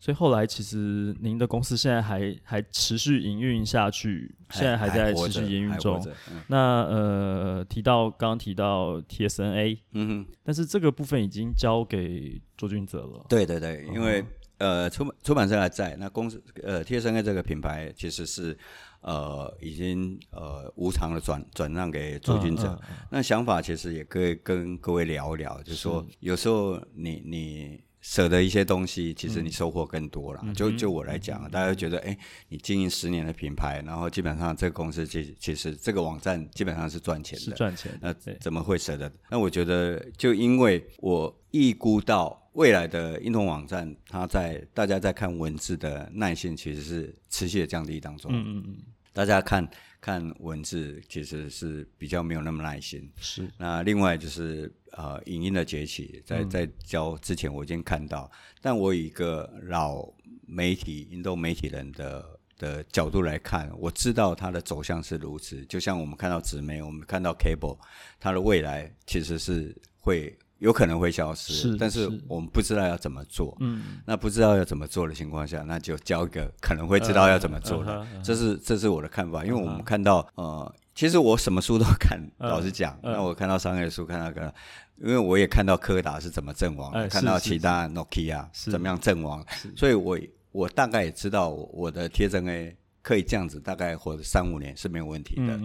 所以后来其实您的公司现在还还持续营运下去，现在还在持续营运中。嗯、那呃，提到刚刚提到 TSNA，嗯哼，但是这个部分已经交给卓君泽了。对对对，因为、uh. 呃出出版社还在，那公司呃 TSNA 这个品牌其实是。呃，已经呃无偿的转转让给卓君泽。嗯嗯嗯、那想法其实也可以跟各位聊一聊，就是说有时候你你舍得一些东西，其实你收获更多了。嗯、就就我来讲，嗯、大家会觉得，哎、欸，你经营十年的品牌，然后基本上这个公司其其实这个网站基本上是赚钱的，赚钱。那怎么会舍得？那我觉得，就因为我预估到。未来的运动网站，它在大家在看文字的耐性其实是持续的降低当中。嗯嗯嗯。大家看看文字其实是比较没有那么耐心。是。那另外就是呃，影音的崛起，在在教之前我已经看到，嗯、但我以一个老媒体、运动媒体人的的角度来看，我知道它的走向是如此。就像我们看到纸媒，我们看到 cable，它的未来其实是会。有可能会消失，是但是我们不知道要怎么做。嗯，那不知道要怎么做的情况下，那就交一个可能会知道要怎么做的。Uh, uh, uh, uh, 这是这是我的看法，因为我们看到呃，其实我什么书都看，老实讲，uh, uh, 那我看到商业书，看到个，因为我也看到柯达是怎么阵亡，uh, 看到其他 Nokia 怎么样阵亡，所以我我大概也知道我的 TSNA。可以这样子，大概活三五年是没有问题的，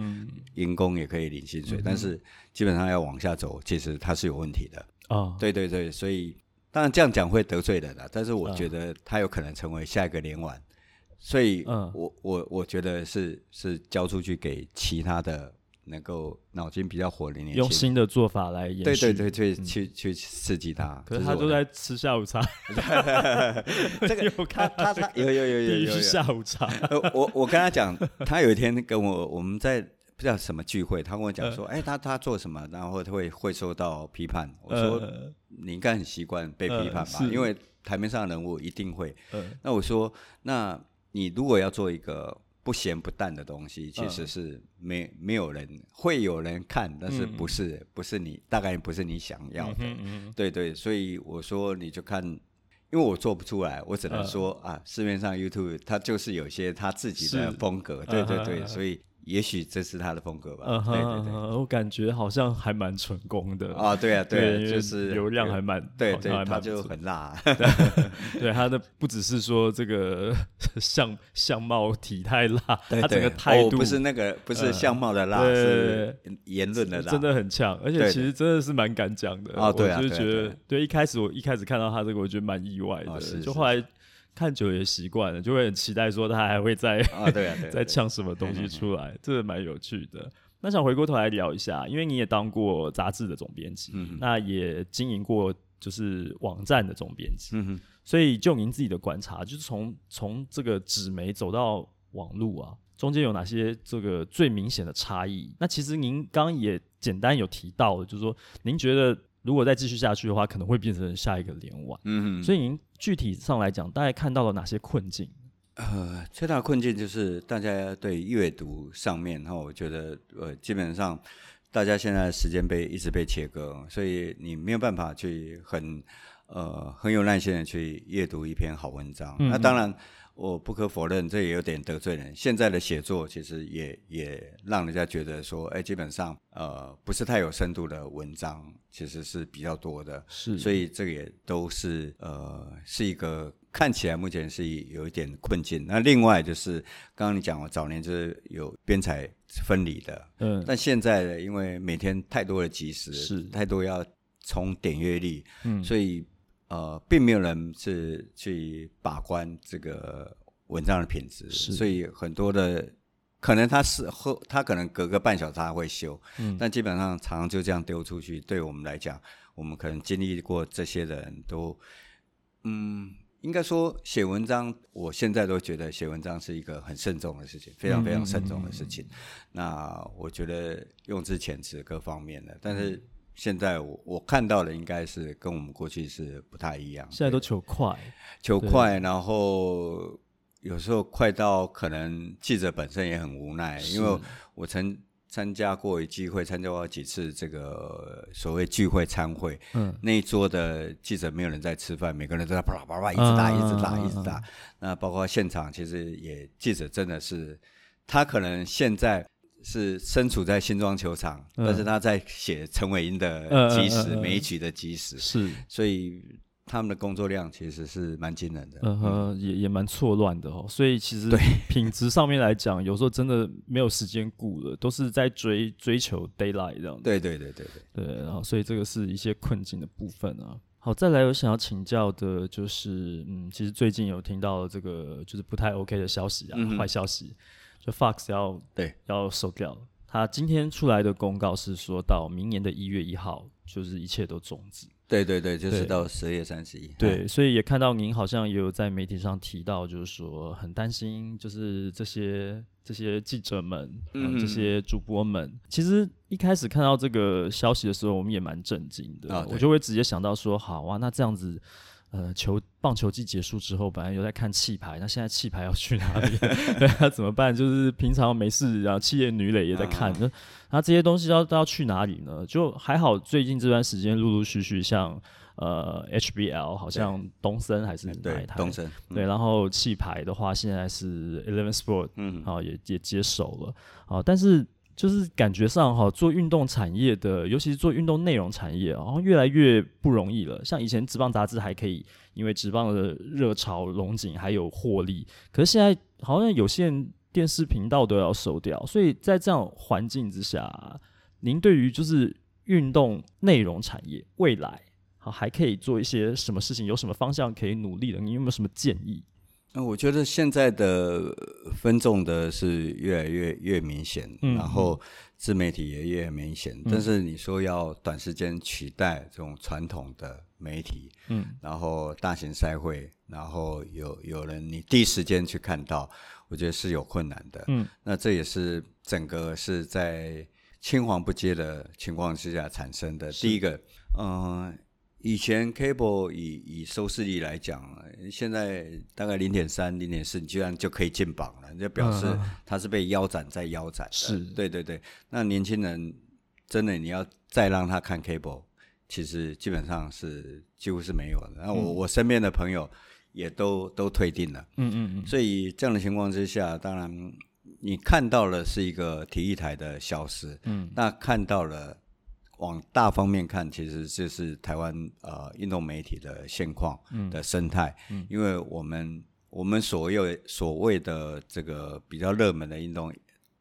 员工、嗯、也可以领薪水，嗯、但是基本上要往下走，其实它是有问题的。哦，对对对，所以当然这样讲会得罪人的，但是我觉得他有可能成为下一个联网，所以我我我觉得是是交出去给其他的。能够脑筋比较活的年轻人，用新的做法来演，对对对，去去去刺激他。可是他都在吃下午茶，[laughs] 这个 [laughs] 有看他他有有有有有下午茶。我我跟他讲，他有一天跟我我们在不知道什么聚会，他跟我讲说，哎，他他做什么，然后他会会受到批判。我说你应该很习惯被批判吧，因为台面上的人物一定会。那我说，那你如果要做一个。不咸不淡的东西，其实是没没有人会有人看，但是不是、嗯、不是你大概不是你想要的，嗯嗯、对对，所以我说你就看，因为我做不出来，我只能说、嗯、啊，市面上 YouTube 它就是有些它自己的风格，对对对，嗯、所以。也许这是他的风格吧。对对对，我感觉好像还蛮成功的。啊，对啊，对，就是流量还蛮，对对，他就很辣。[laughs] 对，他的不只是说这个 [laughs] 相相貌体态辣，他整个态度不是那个不是相貌的辣，是言论的辣，真的很呛。而且其实真的是蛮敢讲的。啊，对啊，就是觉得，对，一开始我一开始看到他这个，我觉得蛮意外的。就后来。看久也习惯了，就会很期待说他还会再啊，对啊，[laughs] 再呛什么东西出来，这个蛮有趣的。那想回过头来聊一下，因为你也当过杂志的总编辑，嗯、哼那也经营过就是网站的总编辑，嗯、哼所以就您自己的观察，就是从从这个纸媒走到网络啊，中间有哪些这个最明显的差异？那其实您刚刚也简单有提到，就是说您觉得。如果再继续下去的话，可能会变成下一个联网。嗯哼，所以您具体上来讲，大概看到了哪些困境？呃，最大的困境就是大家对阅读上面，哈，我觉得呃，基本上大家现在的时间被一直被切割，所以你没有办法去很呃很有耐心的去阅读一篇好文章。那当然，我不可否认，这也有点得罪人。现在的写作其实也也让人家觉得说，哎，基本上呃不是太有深度的文章，其实是比较多的。是，所以这个也都是呃是一个。看起来目前是有一点困境。那另外就是刚刚你讲，我早年就是有编采分离的，嗯，但现在呢，因为每天太多的即时，是太多要冲点阅率，嗯，所以呃，并没有人是去把关这个文章的品质，所以很多的可能他是后，他可能隔个半小时他会修，嗯，但基本上常常就这样丢出去。对我们来讲，我们可能经历过这些的人都，嗯。应该说，写文章，我现在都觉得写文章是一个很慎重的事情，非常非常慎重的事情。嗯嗯嗯，那我觉得用字遣词各方面的，但是现在我我看到的应该是跟我们过去是不太一样。现在都求快，求快，然后有时候快到可能记者本身也很无奈，因为我曾。参加过一聚会，参加过几次这个所谓聚会餐会。嗯，那一桌的记者没有人在吃饭，每个人都在啪啦啪啦一直打，一直打，一直打。那包括现场，其实也记者真的是，他可能现在是身处在新庄球场，嗯、但是他在写陈伟英的即时，嗯、每一局的即时。是，所以。他们的工作量其实是蛮惊人的，嗯哼，也也蛮错乱的哦。所以其实品质上面来讲，有时候真的没有时间顾了，都是在追追求 daylight 这样。对对对对对，对。然后，所以这个是一些困境的部分啊。好，再来我想要请教的就是，嗯，其实最近有听到这个就是不太 OK 的消息啊，坏、嗯、消息，就 Fox 要对要收掉了。他今天出来的公告是说到明年的一月一号，就是一切都终止。对对对，就是到十二月三十一。对，所以也看到您好像也有在媒体上提到，就是说很担心，就是这些这些记者们，嗯，嗯，这些主播们。其实一开始看到这个消息的时候，我们也蛮震惊的。哦，我就会直接想到说，好啊，那这样子。呃，球棒球季结束之后，本来有在看气牌，那现在气牌要去哪里？[laughs] 对啊，怎么办？就是平常没事，然后企业女垒也在看，那、嗯、那这些东西要都要去哪里呢？就还好，最近这段时间陆陆续续像呃 HBL 好像东森还是哪一台？东森对，然后气牌的话，现在是 Eleven Sport，嗯，好也也接手了，好，但是。就是感觉上哈，做运动产业的，尤其是做运动内容产业，好像越来越不容易了。像以前职棒杂志还可以，因为职棒的热潮龙井还有获利，可是现在好像有线电视频道都要收掉。所以在这样环境之下，您对于就是运动内容产业未来好还可以做一些什么事情？有什么方向可以努力的？你有没有什么建议？那我觉得现在的分众的是越来越越明显，嗯、然后自媒体也越明显。嗯、但是你说要短时间取代这种传统的媒体，嗯，然后大型赛会，然后有有人你第一时间去看到，我觉得是有困难的。嗯，那这也是整个是在青黄不接的情况之下产生的。第一个，嗯、呃。以前 cable 以以收视率来讲，现在大概零点三、零点四，你居然就可以进榜了，就表示它是被腰斩再腰斩。是，对对对。那年轻人真的你要再让他看 cable，其实基本上是几乎是没有的。那我、嗯、我身边的朋友也都都退订了。嗯嗯嗯。所以这样的情况之下，当然你看到了是一个体育台的消失。嗯。那看到了。往大方面看，其实就是台湾呃运动媒体的现况的生态，嗯。嗯、因为我们我们所有所谓的这个比较热门的运动，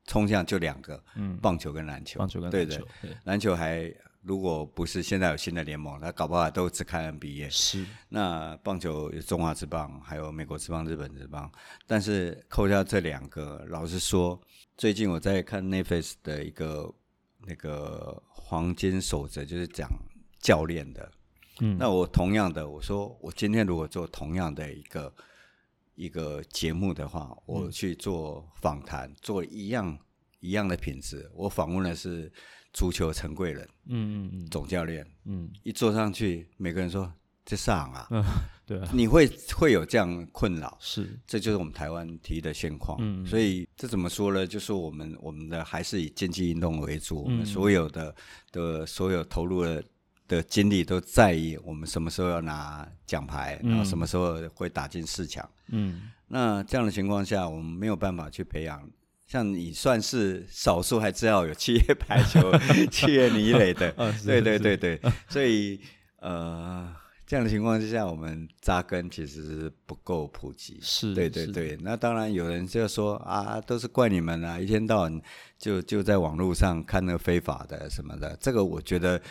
冲向就两个，嗯，棒球跟篮球，棒球跟篮球，对。的，篮球还如果不是现在有新的联盟，他搞不好都只看 NBA，是，那棒球有中华之棒，还有美国之棒、日本之棒，但是扣掉这两个，老实说，最近我在看 Netflix 的一个那个。黄金守则就是讲教练的，嗯，那我同样的，我说我今天如果做同样的一个一个节目的话，我去做访谈，做一样一样的品质，我访问的是足球陈贵人，嗯嗯嗯，总教练，嗯，一坐上去，每个人说这上啊，[laughs] 对啊，你会会有这样困扰，是，这就是我们台湾体育的现况。嗯，所以这怎么说呢？就是我们我们的还是以竞技运动为主，我们所有的的所有投入的的精力都在于我们什么时候要拿奖牌，然后什么时候会打进四强。嗯，那这样的情况下，我们没有办法去培养。像你算是少数，还知道有企业排球、[laughs] 企业垒垒的，对对对对，所以呃，这样的情况之下，我们扎根其实是不够普及，是，对对对。那当然有人就说啊，都是怪你们啊，一天到晚就就在网络上看那个非法的什么的，这个我觉得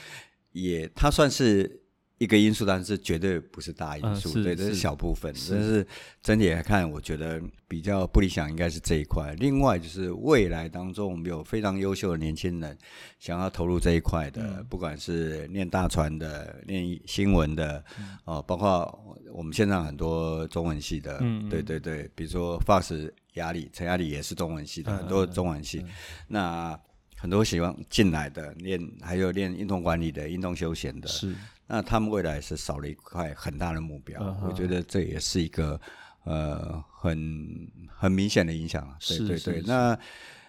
也，他算是。一个因素，但是绝对不是大因素，嗯、对，这是小部分。但是整体来看，我觉得比较不理想，应该是这一块。另外就是未来当中，我们有非常优秀的年轻人想要投入这一块的，嗯、不管是念大传的、念新闻的，哦、嗯，包括我们现在很多中文系的，嗯、对对对，比如说 Fox 压力陈压力也是中文系的，嗯、很多中文系，嗯、那很多喜欢进来的练，还有练运动管理的、运动休闲的，是。那他们未来是少了一块很大的目标，uh. 我觉得这也是一个呃很很明显的影响。对对对，是是是，那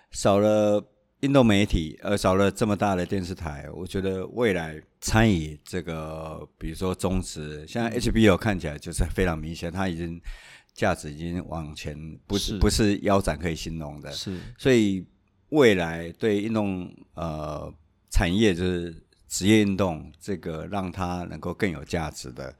少了运动媒体，呃，少了这么大的电视台，我觉得未来参与这个，比如说中职，像 HBO 看起来就是非常明显，它已经价值已经往前，不是，是不是腰斩可以形容的。是，所以未来对运动呃产业就是。职业运动这个让它能够更有价值的，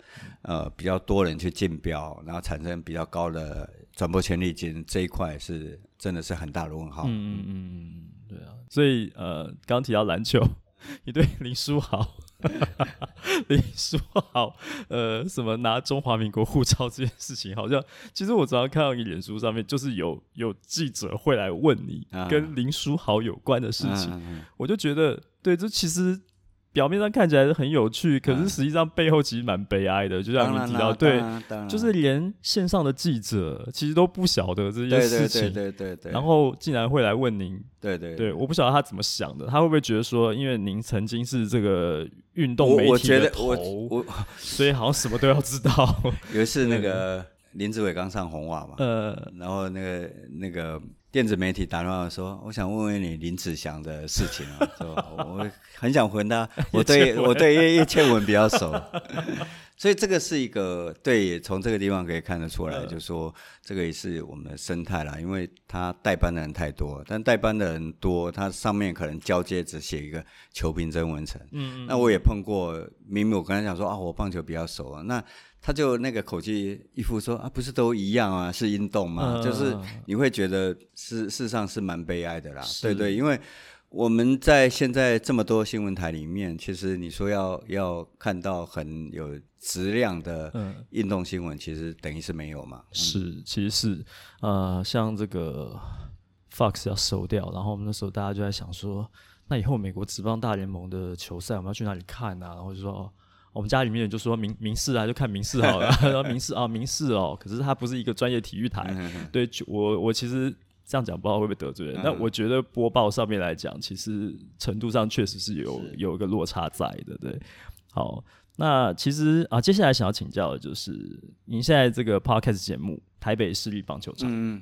呃，比较多人去竞标，然后产生比较高的转播权利金这一块是真的是很大的问号。嗯嗯嗯，对啊。所以呃，刚提到篮球，[laughs] 你对林书豪，[laughs] 林书豪呃什么拿中华民国护照这件事情，好像其实我只要看到你脸书上面就是有有记者会来问你跟林书豪有关的事情，我就觉得对，这其实。表面上看起来是很有趣，可是实际上背后其实蛮悲哀的。就像你提到，对，就是连线上的记者其实都不晓得这件事情，对对对，然后竟然会来问您，对对对，我不晓得他怎么想的，他会不会觉得说，因为您曾经是这个运动媒体的头，[laughs] 所以好像什么都要知道。[laughs] 有一次那个林志伟刚上红袜嘛，呃，然后那个那个。电子媒体打电话说：“我想问问你林子祥的事情啊，[laughs] 说我很想回他，[laughs] 我对我对叶叶倩文比较熟，[laughs] 所以这个是一个对，从这个地方可以看得出来，就是说这个也是我们的生态啦，因为他代班的人太多，但代班的人多，他上面可能交接只写一个球评曾文成，嗯，那我也碰过，明明我跟他讲说啊，我棒球比较熟啊，那。”他就那个口气一副说啊，不是都一样啊，是运动嘛，呃、就是你会觉得事事实上是蛮悲哀的啦，是对对，因为我们在现在这么多新闻台里面，其实你说要要看到很有质量的运动新闻，呃、其实等于是没有嘛。是，其实是呃，像这个 Fox 要收掉，然后我们那时候大家就在想说，那以后美国职棒大联盟的球赛我们要去哪里看啊？或者说。我们家里面就说民民视啊，就看民视好了。[laughs] 然后民视啊，民视哦，可是它不是一个专业体育台。对，我我其实这样讲不知道会不会得罪人。但我觉得播报上面来讲，其实程度上确实是有有一个落差在的。对，好，那其实啊，接下来想要请教的就是，您现在这个 podcast 节目《台北市立棒球场》。嗯。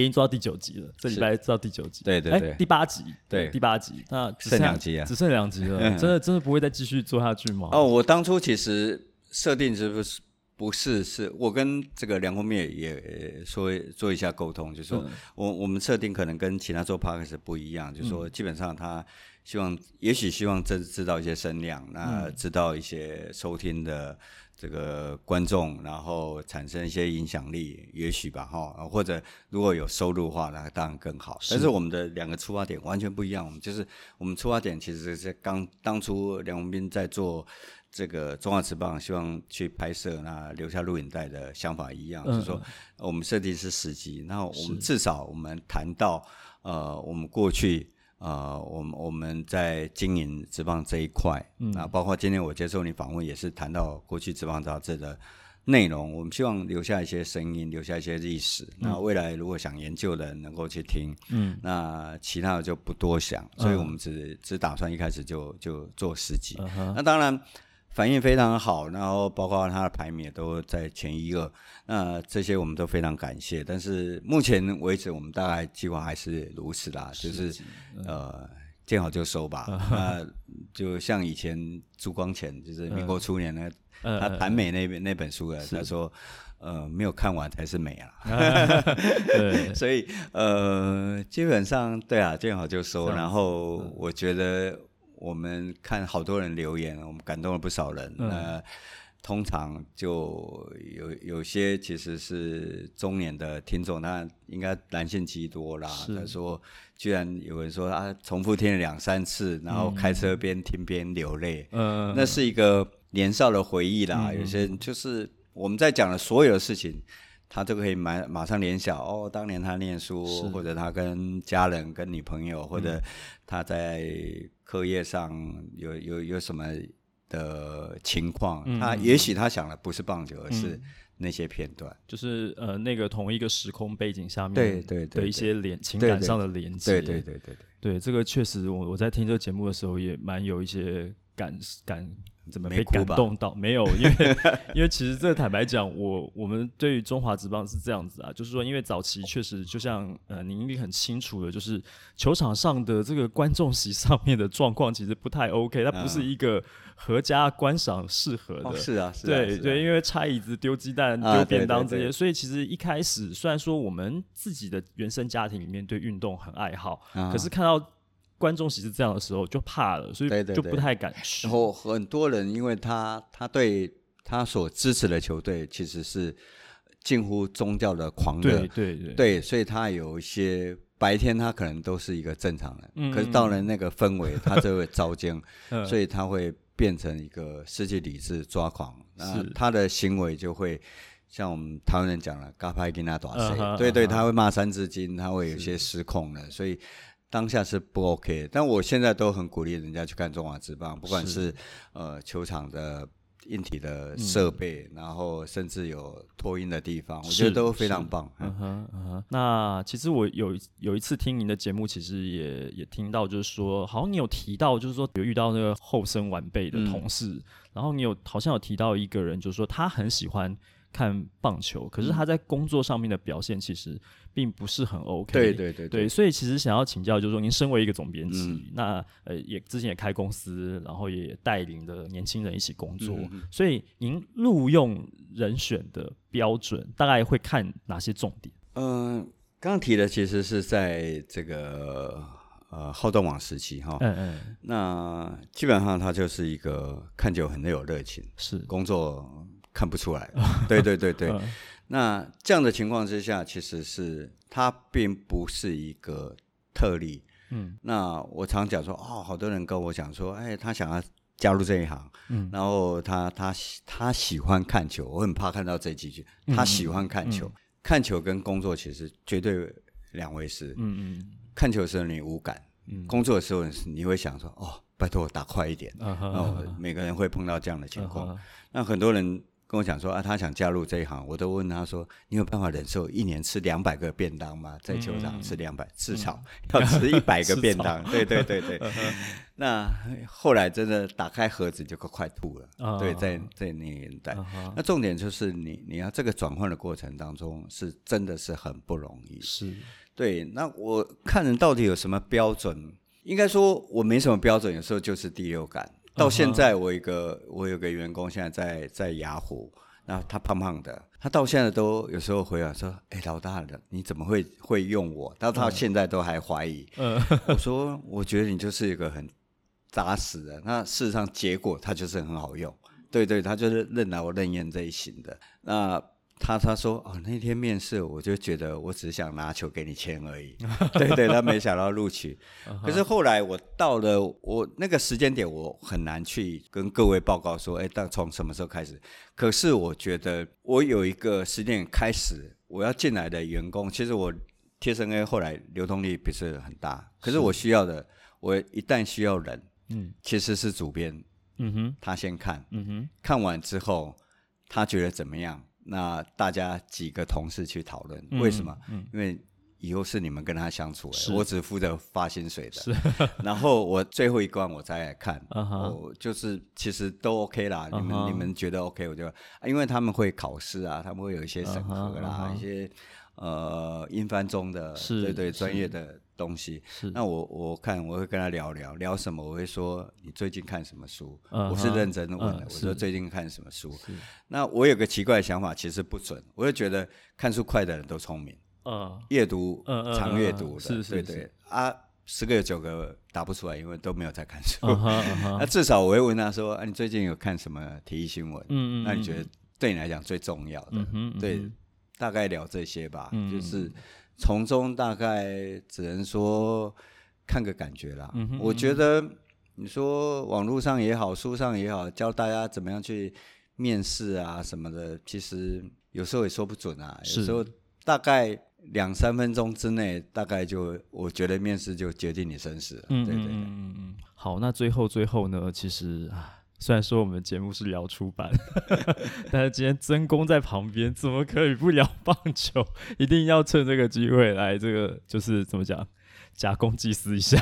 已经做到第九集了，这礼拜做到第九集，对对对，第八集，对第八集，那只剩两集啊，只剩两集了，[laughs] 真的真的不会再继续做下去吗？哦，我当初其实设定是不是不是是我跟这个梁红妹也说做一下沟通，就是说我我们设定可能跟其他做 podcast 不一样，就是说基本上他希望也许希望知知道一些声量，那知道一些收听的。这个观众，然后产生一些影响力，也许吧，哈，或者如果有收入的话，那当然更好。是。但是我们的两个出发点完全不一样，我们就是我们出发点其实是刚当初梁文斌在做这个中华职棒，希望去拍摄那留下录影带的想法一样，嗯、就是说我们设定是十集，然后我们至少我们谈到呃，我们过去。呃，我们我们在经营职棒这一块，嗯，那，包括今天我接受你访问，也是谈到过去职棒杂志的内容。我们希望留下一些声音，留下一些历史。嗯、那未来如果想研究的人能够去听，嗯，那其他的就不多想。所以我们只、嗯、只打算一开始就就做十集。嗯、那当然反应非常好，然后包括他的排名也都在前一二，那这些我们都非常感谢。但是目前为止，我们大概计划还是如此啦，就是呃。见好就收吧，[laughs] 那就像以前朱光潜，就是民国初年呢，他谈美那本那本书的，他说，呃，没有看完才是美啊。[laughs] 对，[laughs] 所以呃，基本上对啊，见好就收。然后我觉得我们看好多人留言，我们感动了不少人。那通常就有有些其实是中年的听众，他应该男性居多啦。他说。居然有人说啊，重复听了两三次，然后开车边听边流泪。嗯，那是一个年少的回忆啦。嗯、有些人就是我们在讲的所有的事情，他都可以马马上联想哦，当年他念书，或者他跟家人、跟女朋友，或者他在课业上有有有什么的情况。嗯、他也许他想的不是棒球，而是。那些片段，就是呃，那个同一个时空背景下面，对对的一些连情感上的连接，对对对对对，这个确实，我我在听这个节目的时候也蛮有一些感感。怎么被感动到？没，没有，因为 [laughs] 因为其实这个坦白讲，我我们对于中华职棒是这样子啊，就是说，因为早期确实就像呃，您应该很清楚的，就是球场上的这个观众席上面的状况其实不太 OK，它不是一个合家观赏适合的。哦、是啊，是啊对对，因为拆椅子、丢鸡蛋、丢便当这些，啊、对对对，所以其实一开始虽然说我们自己的原生家庭里面对运动很爱好，啊、可是看到。观众席是这样的时候就怕了，所以就不太敢去。然后很多人因为他他对他所支持的球队其实是近乎宗教的狂热，对对所以他有一些白天他可能都是一个正常人，嗯、可是到了那个氛围，他就会遭惊，[laughs] 所以他会变成一个失去理智、抓狂，那他的行为就会像我们台湾人讲的“嘎拍跟他打谁”，对对，他会骂三字经，他会有些失控了，所以。当下是不 OK，但我现在都很鼓励人家去看中华职棒，不管是，是呃球场的硬体的设备，嗯、然后甚至有脱音的地方，我觉得都非常棒。嗯哼嗯哼。那其实我有有一次听您的节目，其实也也听到，就是说，好像你有提到，就是说有遇到那个后生晚辈的同事，嗯、然后你有好像有提到一个人，就是说他很喜欢看棒球，可是他在工作上面的表现其实。并不是很 OK，对对对对，所以其实想要请教，就是说您身为一个总编辑，嗯、那呃也之前也开公司，然后也带领的年轻人一起工作，嗯、所以您录用人选的标准大概会看哪些重点？嗯、呃，刚刚提的其实是在这个呃好动网时期哈，嗯嗯，那基本上他就是一个看久很有热情，是。工作看不出来，[laughs] 对对对对。嗯那这样的情况之下，其实是他并不是一个特例。嗯，那我常讲说，哦，好多人跟我讲说，哎，他想要加入这一行，嗯，然后他他他喜欢看球，我很怕看到这几句，他喜欢看球，嗯嗯、看球跟工作其实绝对两回事。嗯嗯，看球的时候你无感，嗯，工作的时候你会想说，哦，拜托我打快一点。嗯哼，然后每个人会碰到这样的情况，嗯、那很多人。跟我讲说啊，他想加入这一行，我都问他说：“你有办法忍受一年吃两百个便当吗？在球场吃两百、嗯，至 [laughs] 少要吃一百个 [laughs] 便当。嗯”对对对对。[laughs] 那后来真的打开盒子就快吐了。嗯、对，在在那个年代，嗯、那重点就是你你要这个转换的过程当中是真的是很不容易。是。对，那我看人到底有什么标准？应该说我没什么标准，有时候就是第六感。到现在，我一个我有个员工现在在在雅虎，那他胖胖的，他到现在都有时候回来说：“哎、欸，老大的，你怎么会会用我？”到他现在都还怀疑。嗯、[laughs] 我说：“我觉得你就是一个很扎实的。”那事实上结果他就是很好用，对对，他就是任劳任怨这一型的。那。他他说哦，那天面试我就觉得我只想拿球给你签而已，[laughs] 对对，他没想到录取。可是后来我到了我那个时间点，我很难去跟各位报告说，哎，到从什么时候开始？可是我觉得我有一个时间点开始，我要进来的员工，其实我贴身 A 后来流动力不是很大，可是我需要的，我一旦需要人，嗯，其实是主编，嗯哼，他先看，嗯哼，看完之后他觉得怎么样？那大家几个同事去讨论，为什么？因为以后是你们跟他相处，是我只负责发薪水的。是 [laughs] [laughs] 然后我最后一关我再来看，我、uh. 就是其实都 OK 啦。Uh. 你们你们觉得 OK，我就因为他们会考试啊，他们会有一些审核啦，uh. 一些呃英翻中的对对专业的东西。是那我我看我会跟他聊聊聊什么，我会说你最近看什么书？Uh. 我是认真问的，uh huh. 我说最近看什么书？那我有个奇怪的想法，其实不准，我就觉得看书快的人都聪明。嗯，阅读，常阅读的，是是，对对啊，十个有九个答不出来，因为都没有在看书。[laughs] [laughs] 那至少我会问他说：“啊，你最近有看什么体育新闻？嗯嗯，那你觉得对你来讲最重要的？对，大概聊这些吧，就是从中大概只能说看个感觉啦。我觉得你说网络上也好，书上也好，教大家怎么样去面试啊什么的，其实有时候也说不准啊，有时候大概。两三分钟之内，大概就我觉得面试就决定你生死了。嗯，对对对。嗯嗯。好，那最后最后呢？其实啊，虽然说我们节目是聊出版，[laughs] 但是今天曾公在旁边，怎么可以不聊棒球？一定要趁这个机会来这个，就是怎么讲，假公济私一下。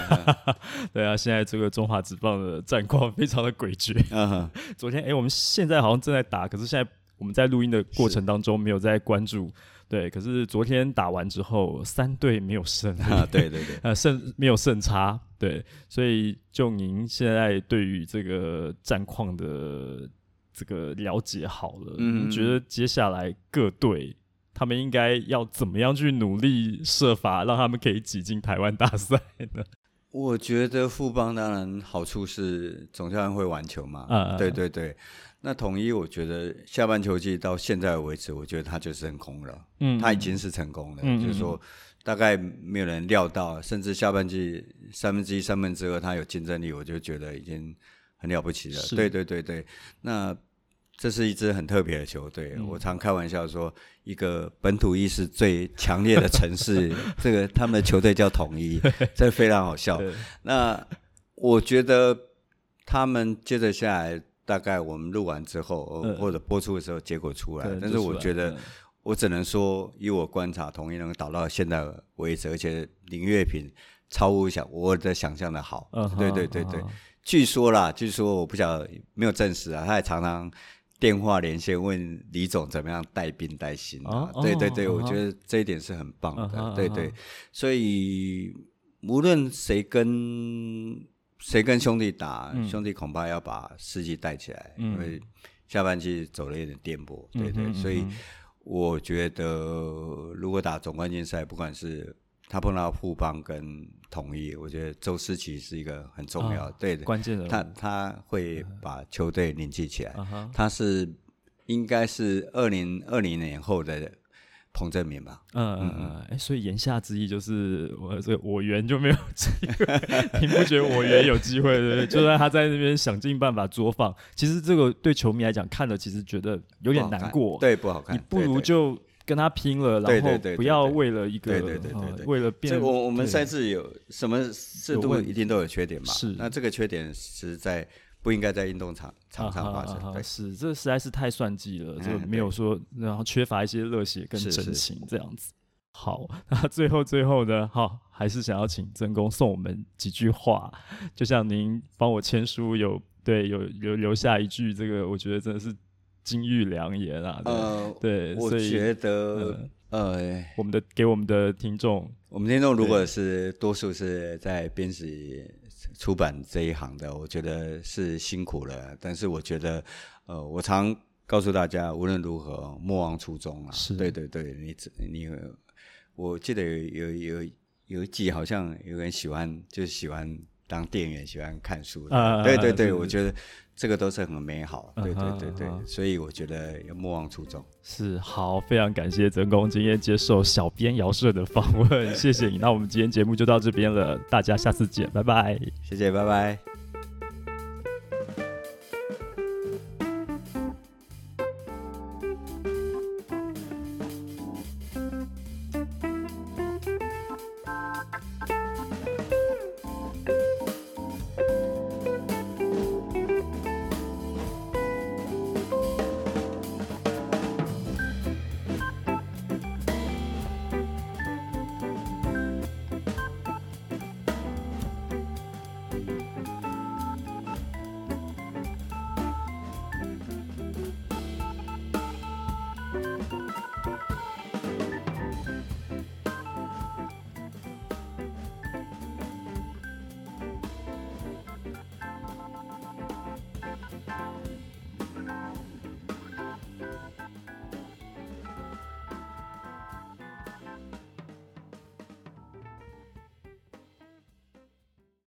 嗯、[laughs] 对啊，现在这个中华职棒的战况非常的诡谲。嗯哼。昨天哎、欸，我们现在好像正在打，可是现在我们在录音的过程当中没有在关注。对，可是昨天打完之后，三队没有胜 [laughs] 啊，对对对，[laughs] 呃，胜没有胜差，对，所以就您现在对于这个战况的这个了解好了，嗯，你觉得接下来各队他们应该要怎么样去努力设法让他们可以挤进台湾大赛呢？我觉得富邦当然好处是总教练会玩球嘛，啊，对对对。那统一，我觉得下半球季到现在为止，我觉得他就是成功了。嗯，他已经是成功了，嗯、就是说大概没有人料到，甚至下半季三分之一、三分之二他有竞争力，我就觉得已经很了不起了。是对对对对，那这是一支很特别的球队。嗯、我常开玩笑说，一个本土意识最强烈的城市，[laughs] 这个他们的球队叫统一，这非常好笑。那我觉得他们接着下来。大概我们录完之后，呃、或者播出的时候，结果出来。但是我觉得，我只能说，以我观察，统一能打到现在为止，而且林月平超乎想我的想象的好。Uh 对对对对，uh. 据说啦，据说我不晓得，没有证实啊。他也常常电话连线问李总怎么样带兵带心啊。Uh 对对对，uh. 我觉得这一点是很棒的。Uh 对对，所以无论谁跟。谁跟兄弟打，嗯、兄弟恐怕要把士气带起来，嗯、因为下半季走了一点颠簸，对对，嗯、所以我觉得如果打总冠军赛，不管是他碰到富邦跟统一，我觉得周思齐是一个很重要对的，关键的，他他会把球队凝聚起来，啊、他是应该是二零二零年后的。彭振明吧，嗯嗯嗯，哎、欸，所以言下之意就是我这个我原就没有机会，你不觉得我原有机会对不对？就算他在那边想尽办法作放，其实这个对球迷来讲看了，其实觉得有点难过，对，不好看。你不如就跟他拼了，然后不要为了一个，对对对对，为了变。我我们赛制有什么制度一定都有缺点嘛？是，那这个缺点是在。不应该在运动场场上发生。对，是这实在是太算计了，就没有说，然后缺乏一些热血跟真情这样子。好，[laughs] 那最后最后呢，好，还是想要请曾公送我们几句话，就像您帮我签书有对有有留下一句，这个我觉得真的是金玉良言啊。呃，对，我觉得呃，我们的给我们的听众，我们听众如果是多数是在编辑。出版这一行的，我觉得是辛苦了，但是我觉得，呃，我常告诉大家，无论如何，莫忘初衷啊。是，对对对，你你，我记得有有有有一集好像有人喜欢，就是喜欢当店员，喜欢看书的。啊，对对对，我觉得这个都是很美好。对对对对，所以我觉得要莫忘初衷。是，好，非常感谢曾公今天接受小编姚顺的访问，谢谢你。那我们今天节目就到这边了，大家下次见，拜拜，谢谢，拜拜。